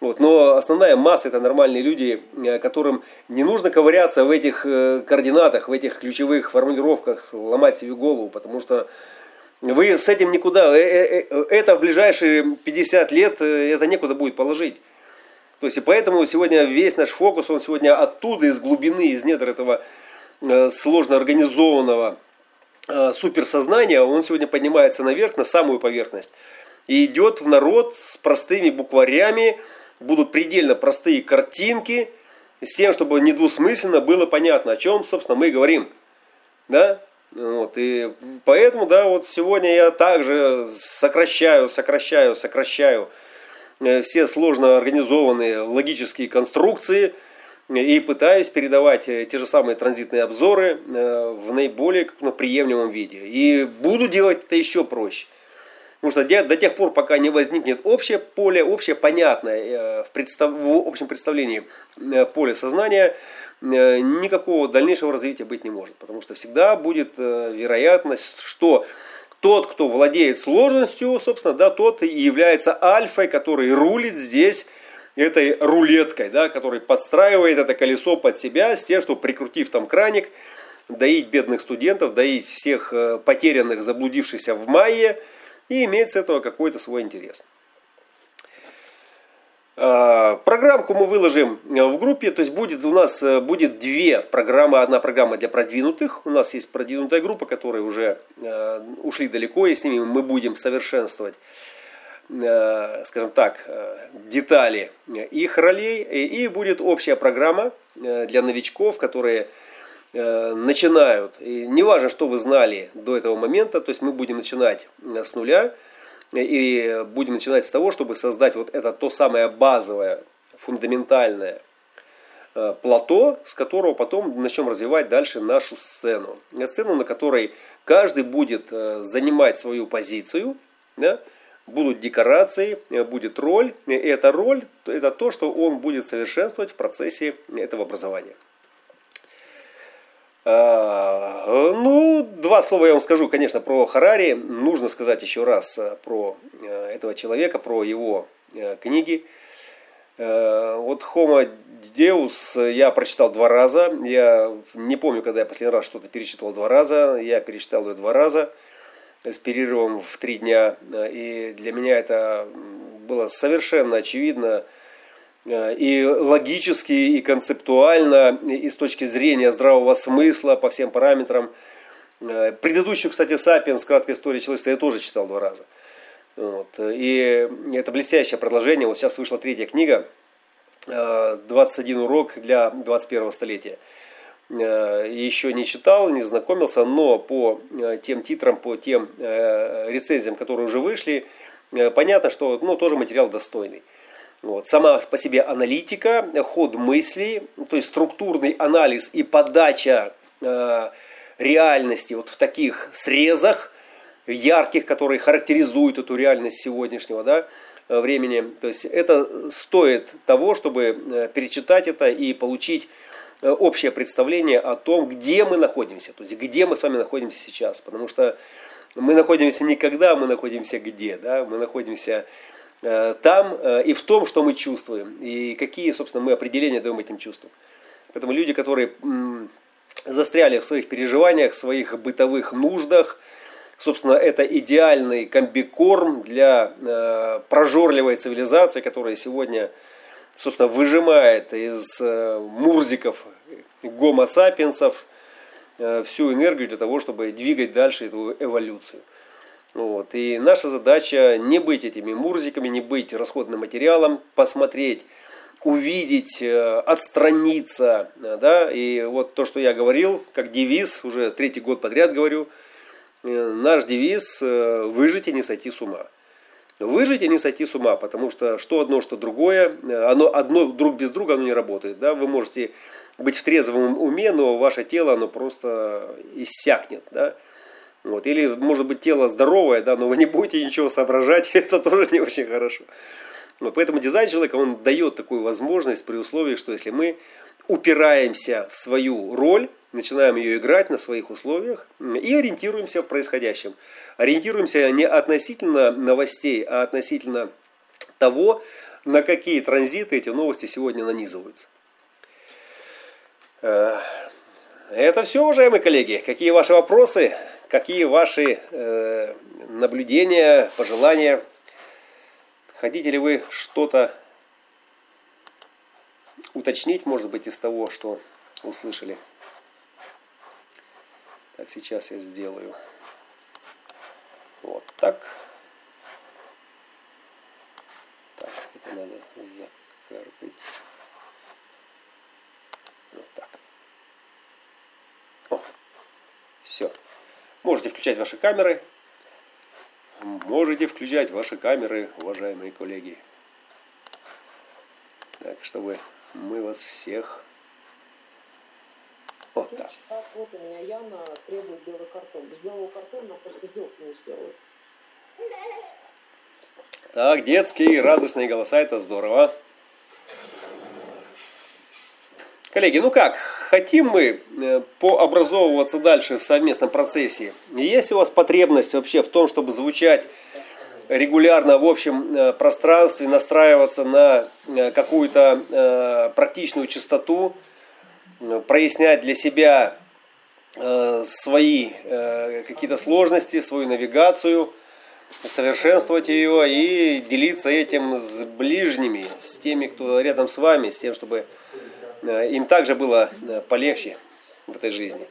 Вот, но основная масса это нормальные люди, э, которым не нужно ковыряться в этих э, координатах, в этих ключевых формулировках, ломать себе голову, потому что вы с этим никуда, э, это в ближайшие 50 лет, это некуда будет положить. То есть и поэтому сегодня весь наш фокус, он сегодня оттуда, из глубины, из недр этого сложно организованного суперсознания, он сегодня поднимается наверх, на самую поверхность. И идет в народ с простыми букварями, будут предельно простые картинки, с тем, чтобы недвусмысленно было понятно, о чем, собственно, мы говорим. Да? Вот, и поэтому, да, вот сегодня я также сокращаю, сокращаю, сокращаю э, все сложно организованные логические конструкции и пытаюсь передавать э, те же самые транзитные обзоры э, в наиболее приемлемом виде. И буду делать это еще проще. Потому что до тех пор, пока не возникнет общее поле, общее понятное в, представ... в общем представлении поле сознания, никакого дальнейшего развития быть не может. Потому что всегда будет вероятность, что тот, кто владеет сложностью, собственно, да, тот и является альфой, который рулит здесь этой рулеткой, да, который подстраивает это колесо под себя с тем, что прикрутив там краник, доить бедных студентов, доить всех потерянных, заблудившихся в мае и иметь с этого какой-то свой интерес. А, программку мы выложим в группе, то есть будет у нас э, будет две программы. Одна программа для продвинутых. У нас есть продвинутая группа, которые уже э, ушли далеко, и с ними мы будем совершенствовать, э, скажем так, детали их ролей. И будет общая программа для новичков, которые начинают. И не важно, что вы знали до этого момента, то есть мы будем начинать с нуля и будем начинать с того, чтобы создать вот это то самое базовое, фундаментальное э, плато, с которого потом начнем развивать дальше нашу сцену. Сцену, на которой каждый будет э, занимать свою позицию, да, будут декорации, э, будет роль, и эта роль – это то, что он будет совершенствовать в процессе этого образования. А, ну, два слова я вам скажу, конечно, про Харари. Нужно сказать еще раз э, про э, этого человека, про его э, книги. Вот Homo Deus я прочитал два раза. Я не помню, когда я последний раз что-то перечитывал два раза. Я перечитал ее два раза с перерывом в три дня. И для меня это было совершенно очевидно, и логически, и концептуально, и с точки зрения здравого смысла по всем параметрам. Э, предыдущую, кстати, «Сапиенс. Краткая история человечества» я тоже читал два раза. Вот. И это блестящее продолжение. Вот сейчас вышла третья книга «21 урок для 21 столетия». Э, еще не читал, не знакомился, но по тем титрам, по тем рецензиям, которые уже вышли, понятно, что ну, тоже материал достойный. Вот. Сама по себе аналитика, ход мыслей, то есть структурный анализ и подача э, реальности вот в таких срезах ярких, которые характеризуют эту реальность сегодняшнего да, времени. То есть это стоит того, чтобы э, перечитать это и получить э, общее представление о том, где мы находимся, то есть где мы с вами находимся сейчас. Потому что мы находимся не когда, мы находимся где. Да? Мы находимся Э, там э, и в том, что мы чувствуем, и какие, собственно, мы определения даем этим чувствам. Поэтому люди, которые застряли в своих переживаниях, в своих бытовых нуждах, собственно, это идеальный комбикорм для э, прожорливой цивилизации, которая сегодня, собственно, выжимает из мурзиков гомо сапиенсов всю энергию для того, чтобы двигать дальше эту эволюцию. Вот. И наша задача не быть этими мурзиками, не быть расходным материалом, посмотреть, увидеть, э, отстраниться. Да? И вот то, что я говорил, как девиз, уже третий год подряд говорю, э, наш девиз э, – выжить и не сойти с ума. Выжить и не сойти с ума, потому что что одно, что другое, оно одно друг без друга оно не работает. Да? Вы можете быть в трезвом уме, но ваше тело оно просто иссякнет. Да? Вот. Или, может быть, тело здоровое, да, но вы не будете ничего соображать, это тоже не очень хорошо. Вот. Поэтому дизайн человека, он дает такую возможность при условии, что если мы упираемся в свою роль, начинаем ее играть на своих условиях и ориентируемся в происходящем. Ориентируемся не относительно новостей, а относительно того, на какие транзиты эти новости сегодня нанизываются. Э, это все, уважаемые коллеги. Какие ваши вопросы? Какие ваши э, наблюдения, пожелания? Хотите ли вы что-то уточнить, может быть, из того, что услышали? Так, сейчас я сделаю вот так. Так, это надо закрыть. Вот так. О, все. Можете включать ваши камеры. Можете включать ваши камеры, уважаемые коллеги. Так, чтобы мы вас всех... Вот так. так. Вот у меня Яна требует белый картон. Без белого картона просто сделки не сделают. Так, детские радостные голоса, это здорово. Коллеги, ну как, хотим мы э, пообразовываться дальше в совместном процессе? Есть у вас потребность вообще в том, чтобы звучать регулярно в общем э, пространстве, настраиваться на э, какую-то практичную частоту, прояснять для себя свои какие-то сложности, свою навигацию, совершенствовать ее и делиться этим с ближними, с теми, кто рядом с вами, с тем, чтобы им также было э, полегче в этой жизни.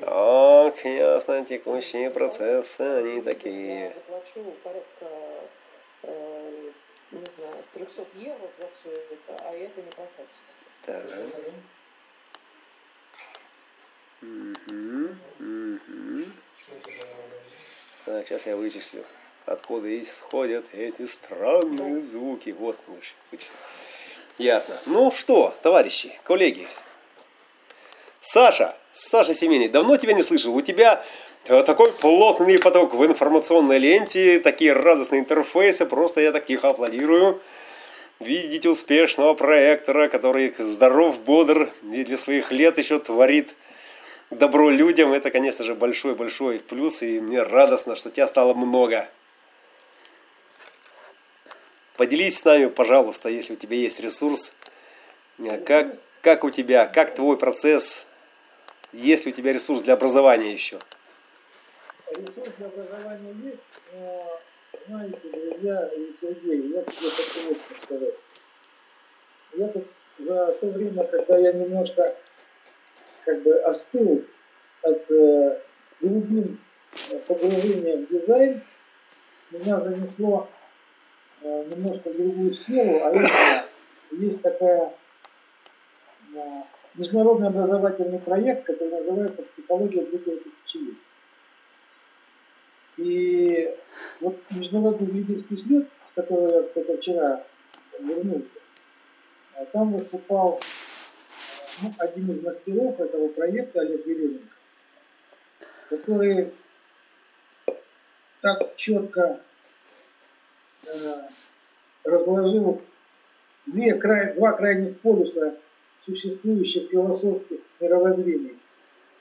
Так, ясно, текущие процессы, они такие. Я заплачу порядка, э, не знаю, 300 евро за все это, а это не прокатится. Так. Мгм, мгм. Так, сейчас я вычислю, откуда исходят эти странные звуки. Вот мы же вычислили. Ясно. Ну что, товарищи, коллеги. Саша, Саша Семений, давно тебя не слышал. У тебя э, такой плотный поток в информационной ленте, такие радостные интерфейсы. Просто я так тихо аплодирую. Видите успешного проектора, который здоров, бодр и для своих лет еще творит добро людям. Это, конечно же, большой-большой плюс. И мне радостно, что тебя стало много. Поделись с нами, пожалуйста, если у тебя есть ресурс. э, Как, как у тебя, как твой процесс, есть ли у тебя ресурс для образования еще? Ресурс для образования есть, но, знаете, друзья и Сергей, я тебе хочу сказать. Я тут за то время, когда я немножко как бы остыл от э, глубин э, погружения в дизайн, меня занесло немножко в другую сферу, а именно есть такая э, международный образовательный проект, который называется «Психология для тысячелетия». И вот международный лидерский слет, с которого я только вчера вернулся, а там выступал э, ну, один из мастеров этого проекта, Олег Еременко, который так четко э, разложил две край, два крайних полюса существующих философских мировоззрений,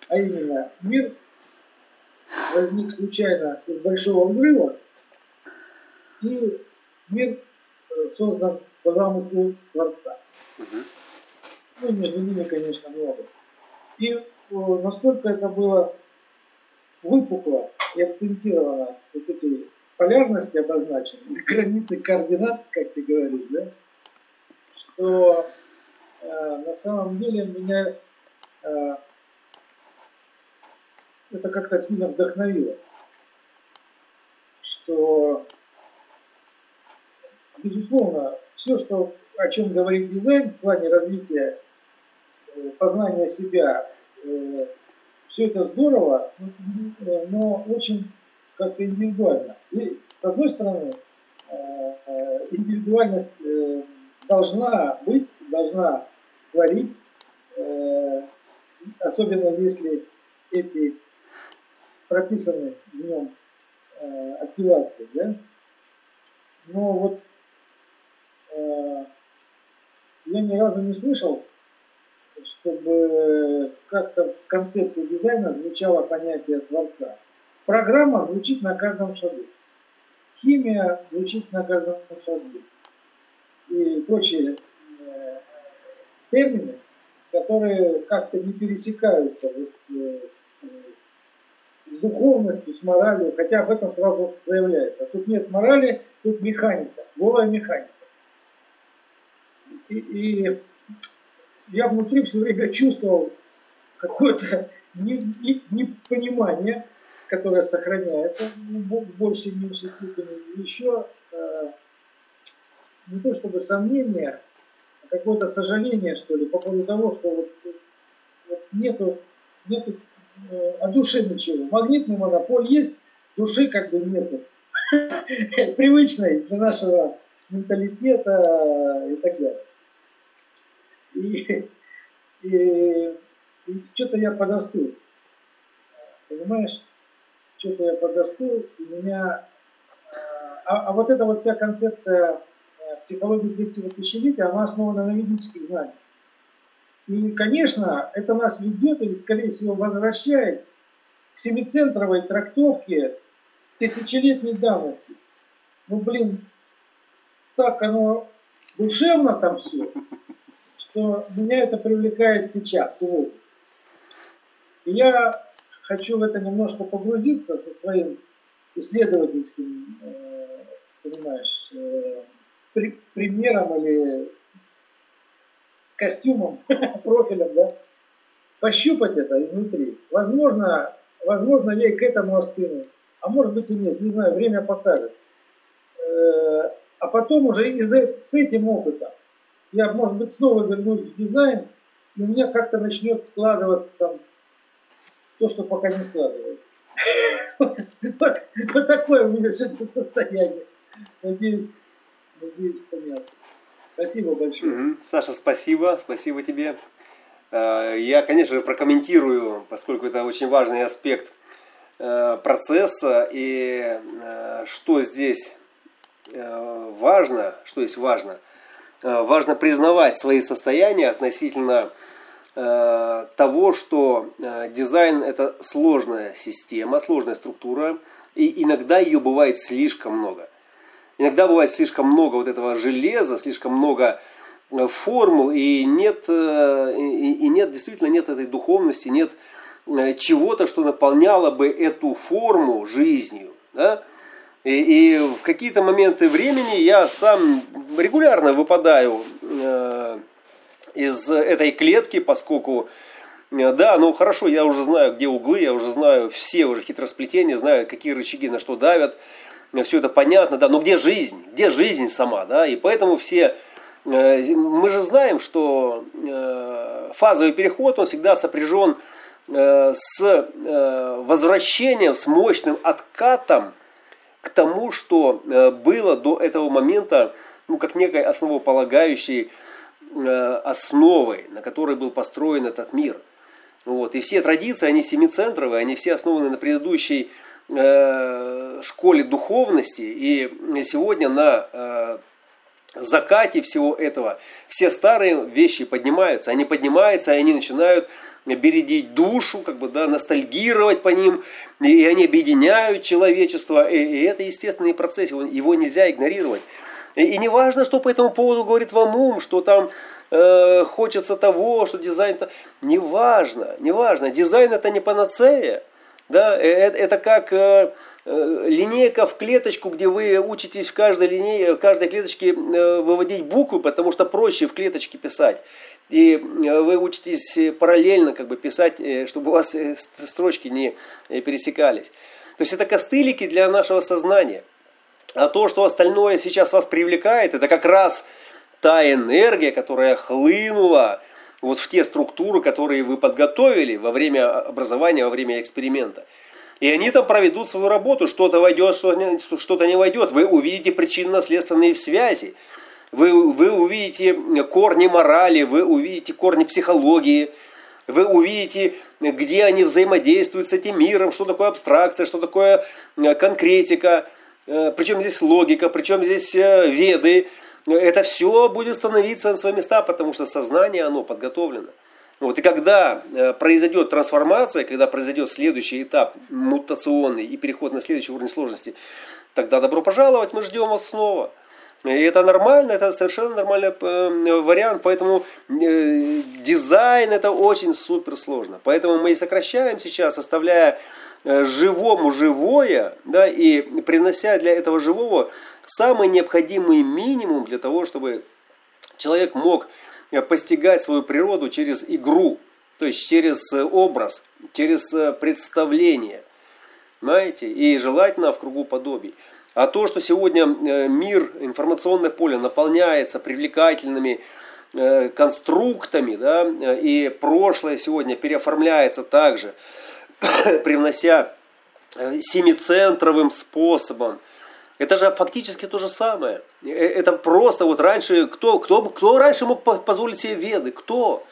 а именно мир возник случайно из большого взрыва, и мир э, создан по замыслу Творца. Ну, между ними, конечно, много. И э, настолько это было выпукло и акцентировано, вот эти полярности обозначены, границы координат, как ты говоришь, да, что э, на самом деле меня э, это как-то сильно вдохновило, что, безусловно, все, что, о чем говорит дизайн в плане развития, э, познания себя, э, все это здорово, э, но очень как-то индивидуально. И, с одной стороны, э, э, индивидуальность э, должна быть, должна творить, особенно если эти прописаны в нем активации, да? Но вот я ни разу не слышал, чтобы как-то в концепции дизайна звучало понятие творца. Программа звучит на каждом шагу. Химия звучит на каждом шагу. И прочие э, термины, которые как-то не пересекаются вот, э, с, с духовностью, с моралью, хотя об этом сразу заявляется. Тут нет морали, тут механика, голая механика. И, и я внутри все время чувствовал какое-то непонимание, которое сохраняется в большей и меньшей степени. Еще э, не то чтобы сомнение, а какое-то сожаление, что ли, по поводу того, что вот, вот нету, нету э, о душе ничего. Магнитный монополь есть, души как бы нет. Привычной для нашего менталитета и так далее. И, и, и что-то я подостыл. Понимаешь? Что-то я подостыл, меня... А, а вот эта вот вся концепция психологии третьего тысячелетия, она основана на ведических знаниях. И, конечно, это нас ведет и, скорее всего, возвращает к семицентровой трактовке тысячелетней давности. Ну, блин, так оно душевно там все, что меня это привлекает сейчас, сегодня. И я хочу в это немножко погрузиться со своим исследовательским, э, понимаешь, э, при, примером или костюмом, профилем, да, пощупать это изнутри. Возможно, возможно, я к этому остыну, а может быть и нет, не знаю, время покажет. Э, а потом уже и с этим опытом я, может быть, снова вернусь в дизайн, и у меня как-то начнет складываться там то, что пока не складывается. Вот такое у меня сегодня состояние. Надеюсь, надеюсь, понятно. Спасибо большое. Саша, спасибо. Спасибо тебе. Э, я, конечно же, прокомментирую, поскольку это очень важный аспект э, процесса и э, что здесь важно, что здесь важно. Важно признавать свои состояния относительно того, что дизайн это сложная система, сложная структура, и иногда ее бывает слишком много. Иногда бывает слишком много вот этого железа, слишком много Э, формул, и нет, э, и нет, действительно нет этой духовности, нет э, чего-то, что наполняло бы эту форму жизнью. Да? И, и в какие-то моменты времени я сам регулярно выпадаю э, из этой клетки, поскольку, да, ну хорошо, я уже знаю, где углы, я уже знаю все уже хитросплетения, знаю, какие рычаги на что давят, все это понятно, да, но где жизнь, где жизнь сама, да, и поэтому все Э, мы же знаем, что э, фазовый переход, он всегда сопряжен э, с возвращением, с мощным откатом к тому, что было до этого момента, ну, как некой основополагающей основой, на которой был построен этот мир. Вот. И все традиции, они семицентровые, они все основаны на предыдущей школе духовности. И сегодня на закате всего этого все старые вещи поднимаются. Они поднимаются, и они начинают бередить душу, как бы, да, ностальгировать по ним, и они объединяют человечество. И, и это естественный процесс, его нельзя игнорировать. И, и не важно, что по этому поводу говорит вам ум, что там э, хочется того, что дизайн... -то... Не важно, не важно. Дизайн это не панацея. Да, это, это как э, э, линейка в клеточку, где вы учитесь в каждой, линее, в каждой клеточке э, выводить буквы, потому что проще в клеточке писать. И э, вы учитесь параллельно как бы писать, э, чтобы у вас э, строчки не пересекались. То есть это костылики для нашего сознания. А то, что остальное сейчас вас привлекает, это как раз та энергия, которая хлынула вот в те структуры, которые вы подготовили во время образования, во время эксперимента. И они там проведут свою работу, что-то войдет, что-то не войдет. Вы увидите причинно-следственные связи. Вы, вы увидите корни морали, вы увидите корни психологии, вы увидите, где они взаимодействуют с этим миром, что такое абстракция, что такое э, конкретика, причем здесь логика, причем здесь э, веды, это все будет становиться на свои места, потому что сознание, оно подготовлено. Вот, и когда э, произойдет трансформация, когда произойдет следующий этап мутационный и переход на следующий уровень сложности, тогда добро пожаловать, мы ждем вас снова. И это нормально, это совершенно нормальный э, вариант, поэтому э, дизайн это очень супер сложно. Поэтому мы и сокращаем сейчас, оставляя Э, живому живое, да, и принося для этого живого самый необходимый минимум для того, чтобы человек мог постигать свою природу через игру, то есть через образ, через представление, знаете, и желательно в кругу подобий. А то, что сегодня мир, информационное поле наполняется привлекательными конструктами, да, и прошлое сегодня переоформляется также, привнося э, семицентровым способом. Это же фактически то же самое. Э, это просто вот раньше, кто, кто, кто раньше мог позволить себе веды? Кто?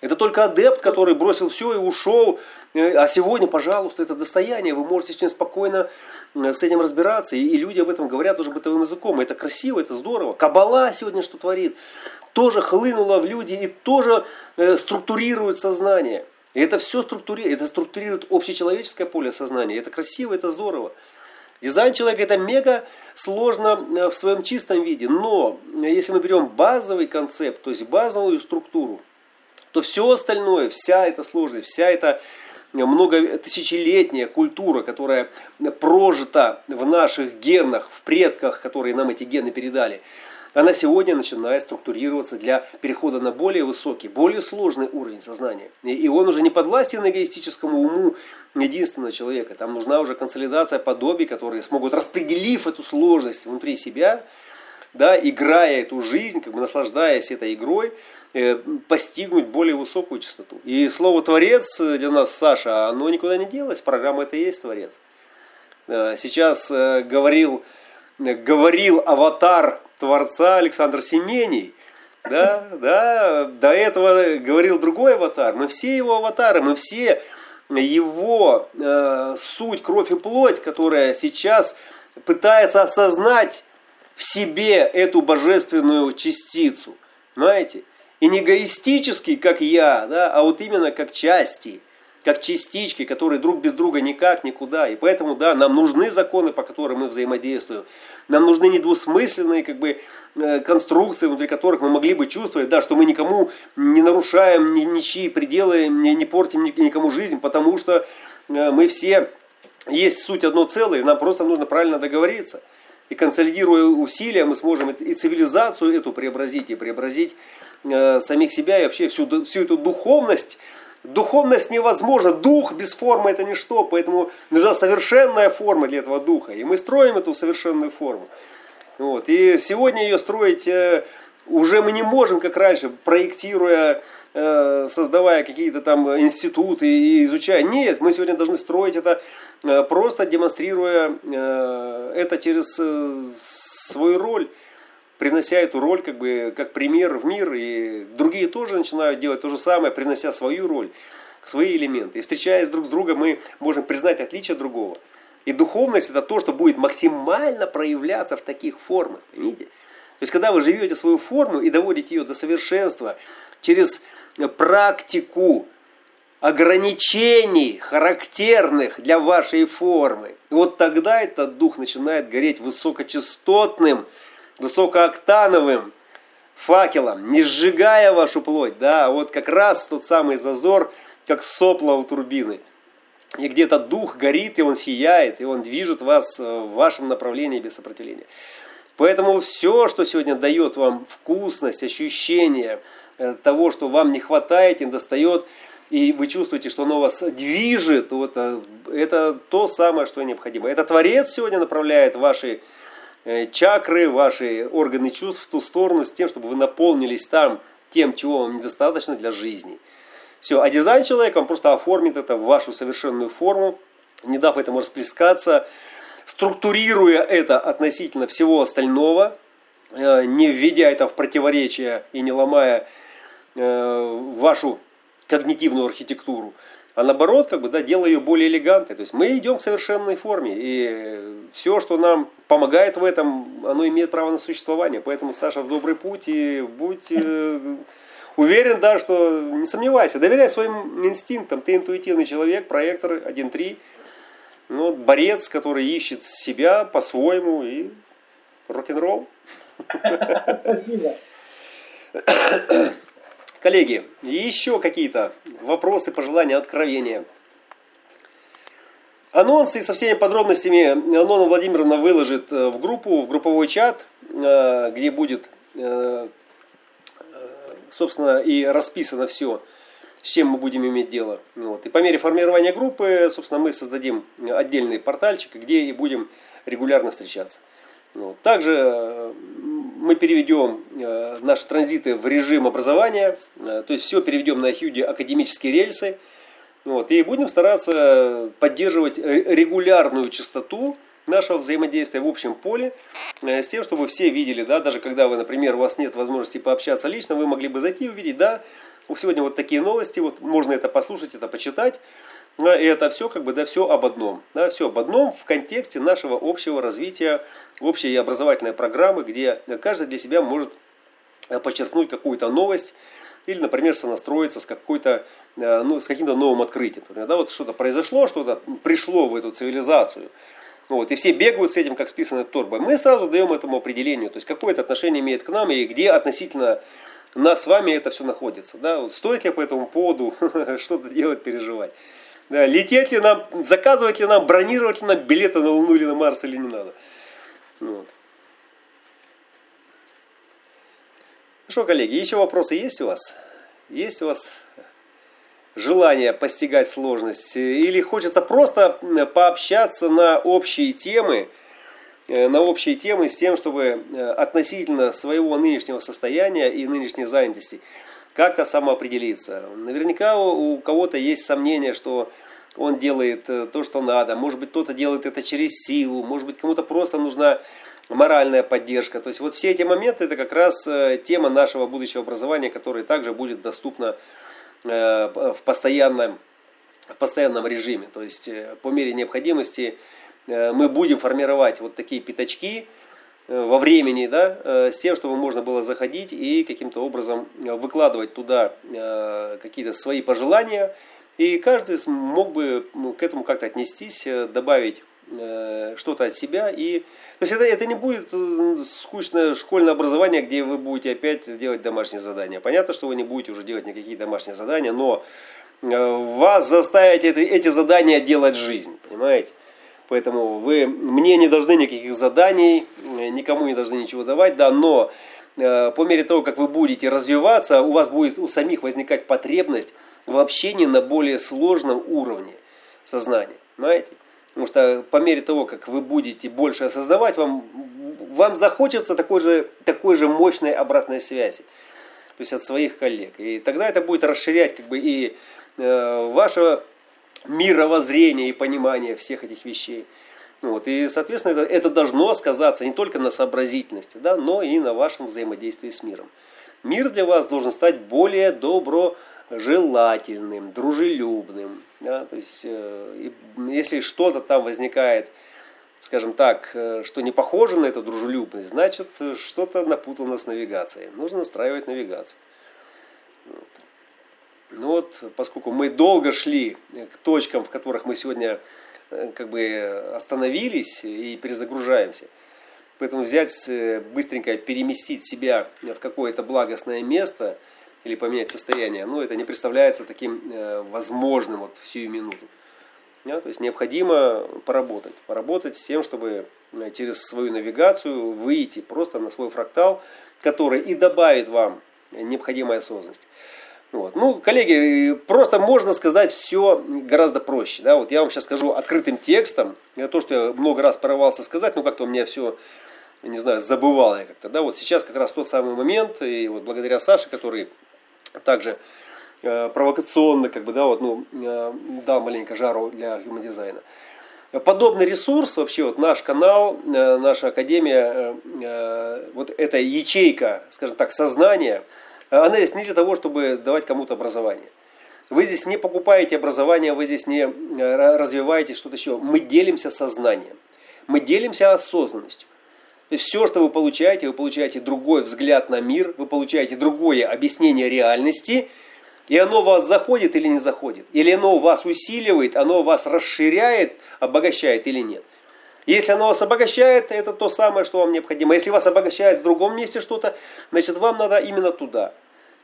Это только адепт, который бросил все и ушел. Э, а сегодня, пожалуйста, это достояние. Вы можете очень спокойно с этим разбираться. И люди об этом говорят уже бытовым языком. Это красиво, это здорово. Кабала сегодня что творит? Тоже хлынула в люди и тоже структурирует сознание. И это все структурирует, это структурирует общечеловеческое поле сознания. Это красиво, это здорово. Дизайн человека это мега сложно э, в своем чистом виде. Но если мы берем базовый концепт, то есть базовую структуру, то все остальное, вся эта сложность, вся эта многотысячелетняя культура, которая прожита в наших генах, в предках, которые нам эти гены передали, она сегодня начинает структурироваться для перехода на более высокий, более сложный уровень сознания. И он уже не подвластен эгоистическому уму единственного человека. Там нужна уже консолидация подобий, которые смогут, распределив эту сложность внутри себя, да, играя эту жизнь, как бы наслаждаясь этой игрой, постигнуть более высокую частоту. И слово «творец» для нас, Саша, оно никуда не делось, программа это и есть «творец». Э, сейчас э, говорил, говорил аватар Творца Александр Семений, да, да, до этого говорил другой аватар. Мы все его аватары, мы все его э, суть, кровь и плоть, которая сейчас пытается осознать в себе эту божественную частицу. Понимаете? И не эгоистически, как я, да, а вот именно как части, как частички, которые друг без друга никак, никуда. И поэтому, да, нам нужны законы, по которым мы взаимодействуем. Нам нужны недвусмысленные как бы, э, конструкции, внутри которых мы могли бы чувствовать, да, что мы никому не нарушаем ни, ничьи пределы, не, не портим никому жизнь, потому что э, мы все есть суть одно целое, нам просто нужно правильно договориться. И консолидируя усилия, мы сможем и цивилизацию эту преобразить, и преобразить э, самих себя, и вообще всю, всю эту духовность. Духовность невозможна, дух без формы это ничто, поэтому нужна совершенная форма для этого духа. И мы строим эту совершенную форму. Вот. И сегодня ее строить э, уже мы не можем, как раньше, проектируя, э, создавая какие-то там институты и изучая. Нет, мы сегодня должны строить это э, просто демонстрируя это через свою роль, принося эту роль как бы как пример в мир. И другие тоже начинают делать то же самое, принося свою роль, свои элементы. И встречаясь друг с другом, мы можем признать отличие другого. И духовность это то, что будет максимально проявляться в таких формах. Понимаете? То есть, когда вы живете свою форму и доводите ее до совершенства через практику ограничений, характерных для вашей формы, вот тогда этот дух начинает гореть высокочастотным, высокооктановым факелом, не сжигая вашу плоть, да, а вот как раз тот самый зазор, как сопла у турбины. И где-то дух горит, и он сияет, и он движет вас в вашем направлении без сопротивления. Поэтому все, что сегодня дает вам вкусность, ощущение э, того, что вам не хватает, не достает, и вы чувствуете, что оно вас движет, вот, э, это то самое, что необходимо. Это Творец сегодня направляет ваши э, чакры, ваши органы чувств в ту сторону, с тем, чтобы вы наполнились там тем, чего вам недостаточно для жизни. Все, а дизайн человека, он просто оформит это в вашу совершенную форму, не дав этому расплескаться, структурируя это относительно всего остального, э, не введя это в противоречие и не ломая э, вашу когнитивную архитектуру, а наоборот, как бы, да, делая ее более элегантной. То есть мы идем к совершенной форме, и все, что нам помогает в этом, оно имеет право на существование. Поэтому, Саша, в добрый путь, и будь э, уверен, да, что не сомневайся, доверяй своим инстинктам. Ты интуитивный человек, проектор 1.3, ну, борец, который ищет себя по-своему и рок-н-ролл. Спасибо. Коллеги, еще какие-то вопросы, пожелания, откровения? Анонсы со всеми подробностями Анона Владимировна выложит э, в группу, в групповой чат, э, где будет, э, собственно, и расписано все с чем мы будем иметь дело. Вот. И по мере формирования группы, собственно, мы создадим отдельный портальчик, где и будем регулярно встречаться. Вот. Также э, мы переведем э, наши транзиты в режим образования, э, то есть все переведем на Хьюди академические рельсы. Вот, и будем стараться поддерживать регулярную частоту нашего взаимодействия в общем поле, с тем, чтобы все видели, да, даже когда вы, например, у вас нет возможности пообщаться лично, вы могли бы зайти и увидеть, да, Сегодня вот такие новости, вот можно это послушать, это почитать. И это все как бы, да, все об одном. Да, все об одном в контексте нашего общего развития, общей образовательной программы, где каждый для себя может э, подчеркнуть какую-то новость, или, например, сонастроиться с, какой-то, э, ну, с каким-то новым открытием. Например, да, вот что-то произошло, что-то пришло в эту цивилизацию. Вот, и все бегают с этим, как с писаной торбой. Мы сразу даем этому определению, то есть какое это отношение имеет к нам и где относительно нас с вами это все находится. Да? Вот стоит ли по этому поводу что-то делать, переживать. Да, лететь ли нам, заказывать ли нам, бронировать ли нам билеты на Луну или на Марс или не надо. Вот. Ну что, коллеги, еще вопросы есть у вас? Есть у вас желание постигать сложность? Или хочется просто пообщаться на общие темы, э, на общие темы с тем, чтобы э, относительно своего нынешнего состояния и нынешней занятости как-то самоопределиться. Наверняка у кого-то есть сомнение, что он делает э, то, что надо. Может быть, кто-то делает это через силу, может быть, кому-то просто нужна моральная поддержка. То есть вот все эти моменты, это как раз э, тема нашего будущего образования, которая также будет доступна э, в постоянном, в постоянном режиме. То есть по мере необходимости мы будем формировать вот такие пятачки во времени, да, с тем, чтобы можно было заходить и каким-то образом выкладывать туда какие-то свои пожелания, и каждый мог бы к этому как-то отнестись, добавить Э, что-то от себя. И, то есть это, это не будет э, скучное школьное образование, где вы будете опять делать домашние задания. Понятно, что вы не будете уже делать никакие домашние задания, но э, вас заставить эти, эти задания делать жизнь, понимаете? Поэтому вы мне не должны никаких заданий, никому не должны ничего давать, да, но по мере того, как вы будете развиваться, у вас будет у самих возникать потребность в общении на более сложном уровне сознания, понимаете? Потому что по мере того, как вы будете больше осознавать, вам, вам захочется такой же, такой же мощной обратной связи. То есть от своих коллег. И тогда это будет расширять как бы и э, ваше мировоззрение и понимание всех этих вещей. Вот. И, соответственно, это, это должно сказаться не только на сообразительности, да, но и на вашем взаимодействии с миром. Мир для вас должен стать более доброжелательным, дружелюбным, да? То есть, э, если что-то там возникает, скажем так, э, что не похоже на эту дружелюбность, значит, э, что-то напутано с навигацией. Нужно настраивать навигацию. Ну вот, поскольку мы долго шли к точкам, в которых мы сегодня как бы остановились и перезагружаемся, поэтому взять, быстренько переместить себя в какое-то благостное место – или поменять состояние, ну, это не представляется таким э, возможным вот в сию минуту. Да, то есть необходимо поработать. Поработать с тем, чтобы э, через свою навигацию выйти просто на свой фрактал, который и добавит вам необходимую осознанность. Вот. Ну, коллеги, просто можно сказать все гораздо проще. Да? Вот я вам сейчас скажу открытым текстом. То, что я много раз порывался сказать, но как-то у меня все, не знаю, забывал я как-то. Да? Вот сейчас как раз тот самый момент, и вот благодаря Саше, который также э, провокационно, как бы, да, вот, ну, э, дал маленько жару для human дизайна. Подобный ресурс, вообще вот наш канал, э, наша академия, вот эта ячейка, скажем так, сознания, она есть не для того, чтобы давать кому-то образование. Вы здесь не покупаете образование, вы здесь не развиваете что-то еще. Мы делимся сознанием, мы делимся осознанностью. То все, что вы получаете, вы получаете другой взгляд на мир, вы получаете другое объяснение реальности, и оно вас заходит или не заходит. Или оно вас усиливает, оно вас расширяет, обогащает или нет. Если оно вас обогащает, это то самое, что вам необходимо. Если вас обогащает в другом месте что-то, значит вам надо именно туда.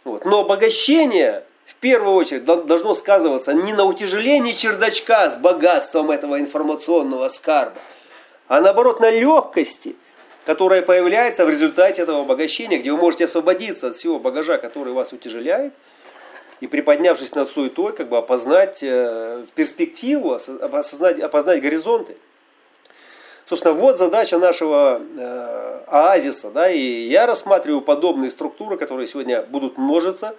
Вот. Но обогащение в первую очередь должно сказываться не на утяжелении чердачка с богатством этого информационного скарба, а наоборот на легкости – которая появляется в результате этого обогащения, где вы можете освободиться от всего багажа, который вас утяжеляет, и приподнявшись над суетой, как бы опознать э, перспективу, осознать, опознать горизонты. Собственно, вот задача нашего э, оазиса. Да, и я рассматриваю подобные структуры, которые сегодня будут множиться,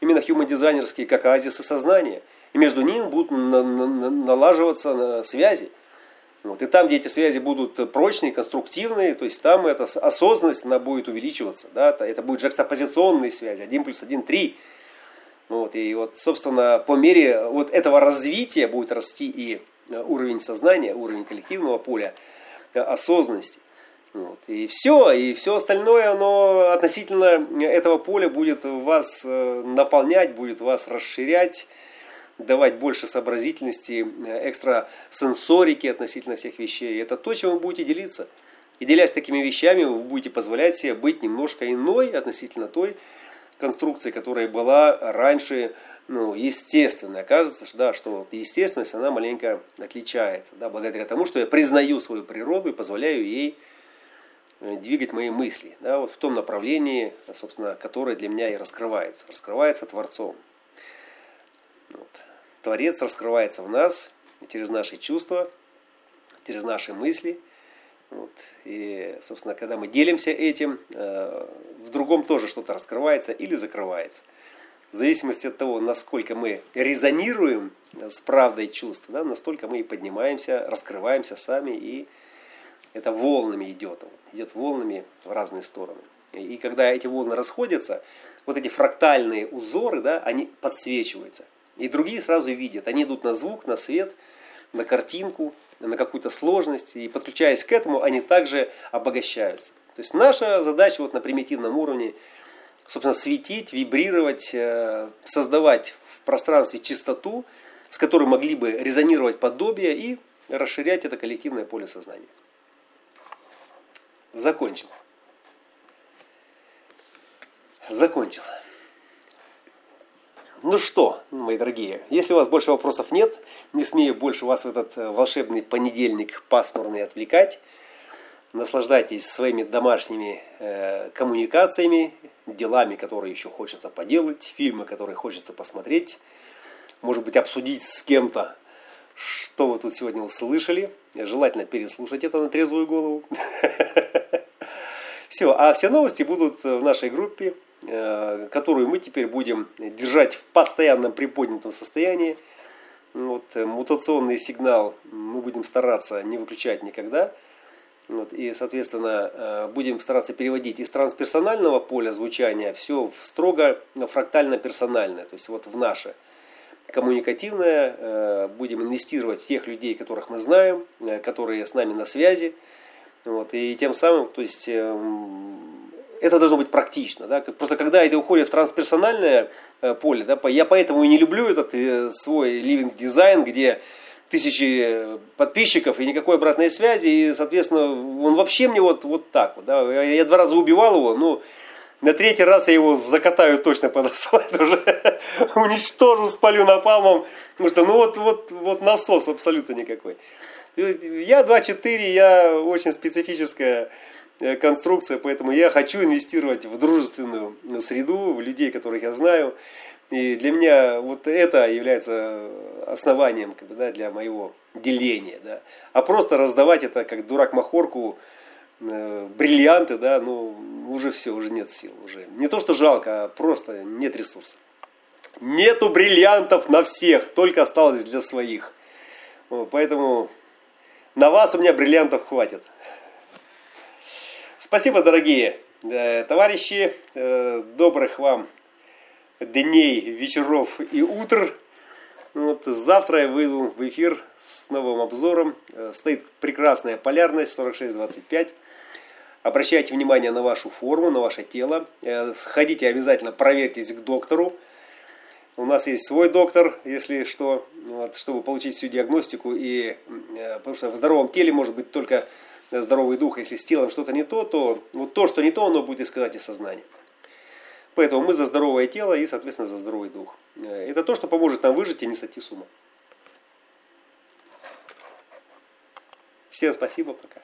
именно human-дизайнерские, как оазисы сознания. И между ними будут на, на, налаживаться связи. Вот. И там, где эти связи будут прочные, конструктивные, то есть там эта осознанность она будет увеличиваться. Да? Это будет жекстопозиционные связи, 1 плюс 1, 3. Вот. И вот, собственно, по мере вот этого развития будет расти и э, уровень сознания, уровень коллективного поля э, осознанности. Вот. И все, и все остальное, оно относительно этого поля будет вас э, наполнять, будет вас расширять, давать больше сообразительности, э, экстра сенсорики относительно всех вещей. Это то, чем вы будете делиться. И делясь такими вещами, вы будете позволять себе быть немножко иной относительно той конструкции, которая была раньше ну, естественная. Кажется, что, да, что естественность, она маленько отличается. Да, благодаря тому, что я признаю свою природу и позволяю ей э, двигать мои мысли. Да, вот в том направлении, собственно, которое для меня и раскрывается. Раскрывается Творцом. Вот. Творец раскрывается в нас через наши чувства, через наши мысли. Вот. И, собственно, когда мы делимся этим, э, в другом тоже что-то раскрывается или закрывается. В зависимости от того, насколько мы резонируем с правдой чувств, да, настолько мы и поднимаемся, раскрываемся сами, и это волнами идет. Идет волнами в разные стороны. И когда эти волны расходятся, вот эти фрактальные узоры, да, они подсвечиваются. И другие сразу видят. Они идут на звук, на свет, на картинку, на какую-то сложность. И подключаясь к этому, они также обогащаются. То есть наша задача вот на примитивном уровне, собственно, светить, вибрировать, э, создавать в пространстве чистоту, с которой могли бы резонировать подобие и расширять это коллективное поле сознания. Закончил. Закончил. Ну что, мои дорогие, если у вас больше вопросов нет, не смею больше вас в этот э, волшебный понедельник пасмурный отвлекать. Наслаждайтесь своими домашними э, коммуникациями, делами, которые еще хочется поделать, фильмы, которые хочется посмотреть, может быть, обсудить с кем-то, что вы тут сегодня услышали. Желательно переслушать это на трезвую голову. Все, а все новости будут в нашей группе Э, которую мы теперь будем держать в постоянном приподнятом состоянии. Вот, э, мутационный сигнал мы будем стараться не выключать никогда. Вот, и, соответственно, э, будем стараться переводить из трансперсонального поля звучания все в строго фрактально-персональное, то есть вот в наше коммуникативное. Будем инвестировать в тех людей, которых мы знаем, которые с нами на связи. Вот, и тем самым, то есть эм, это должно быть практично. Да? Просто когда это уходит в трансперсональное э, поле, да, я поэтому и не люблю этот э, свой living дизайн, где тысячи подписчиков и никакой обратной связи, и, соответственно, он вообще мне вот, вот так вот. Да? Я, я два раза убивал его, ну, на третий раз я его закатаю точно под асфальт уже, уничтожу, спалю напалмом, потому что, ну, вот, вот, вот насос абсолютно никакой. Я 2.4, я очень специфическая Э, конструкция, поэтому я хочу инвестировать в дружественную среду, в людей, которых я знаю. И для меня вот это является основанием как бы, да, для моего деления. Да. А просто раздавать это как дурак махорку, э, бриллианты, да, ну уже все, уже нет сил. Уже. Не то, что жалко, а просто нет ресурсов. Нету бриллиантов на всех, только осталось для своих. Поэтому на вас у меня бриллиантов хватит. Спасибо, дорогие э, товарищи. Э, добрых вам дней, вечеров и утр. Вот, завтра я выйду в эфир с новым обзором. Э, стоит прекрасная полярность 46-25. Обращайте внимание на вашу форму, на ваше тело. Сходите обязательно, проверьтесь к доктору. У нас есть свой доктор, если что, вот, чтобы получить всю диагностику. И, потому что в здоровом теле может быть только здоровый дух, если с телом что-то не то, то вот то, что не то, оно будет сказать и сознание. Поэтому мы за здоровое тело и, соответственно, за здоровый дух. Э, это то, что поможет нам выжить и не сойти с ума. Всем спасибо, пока.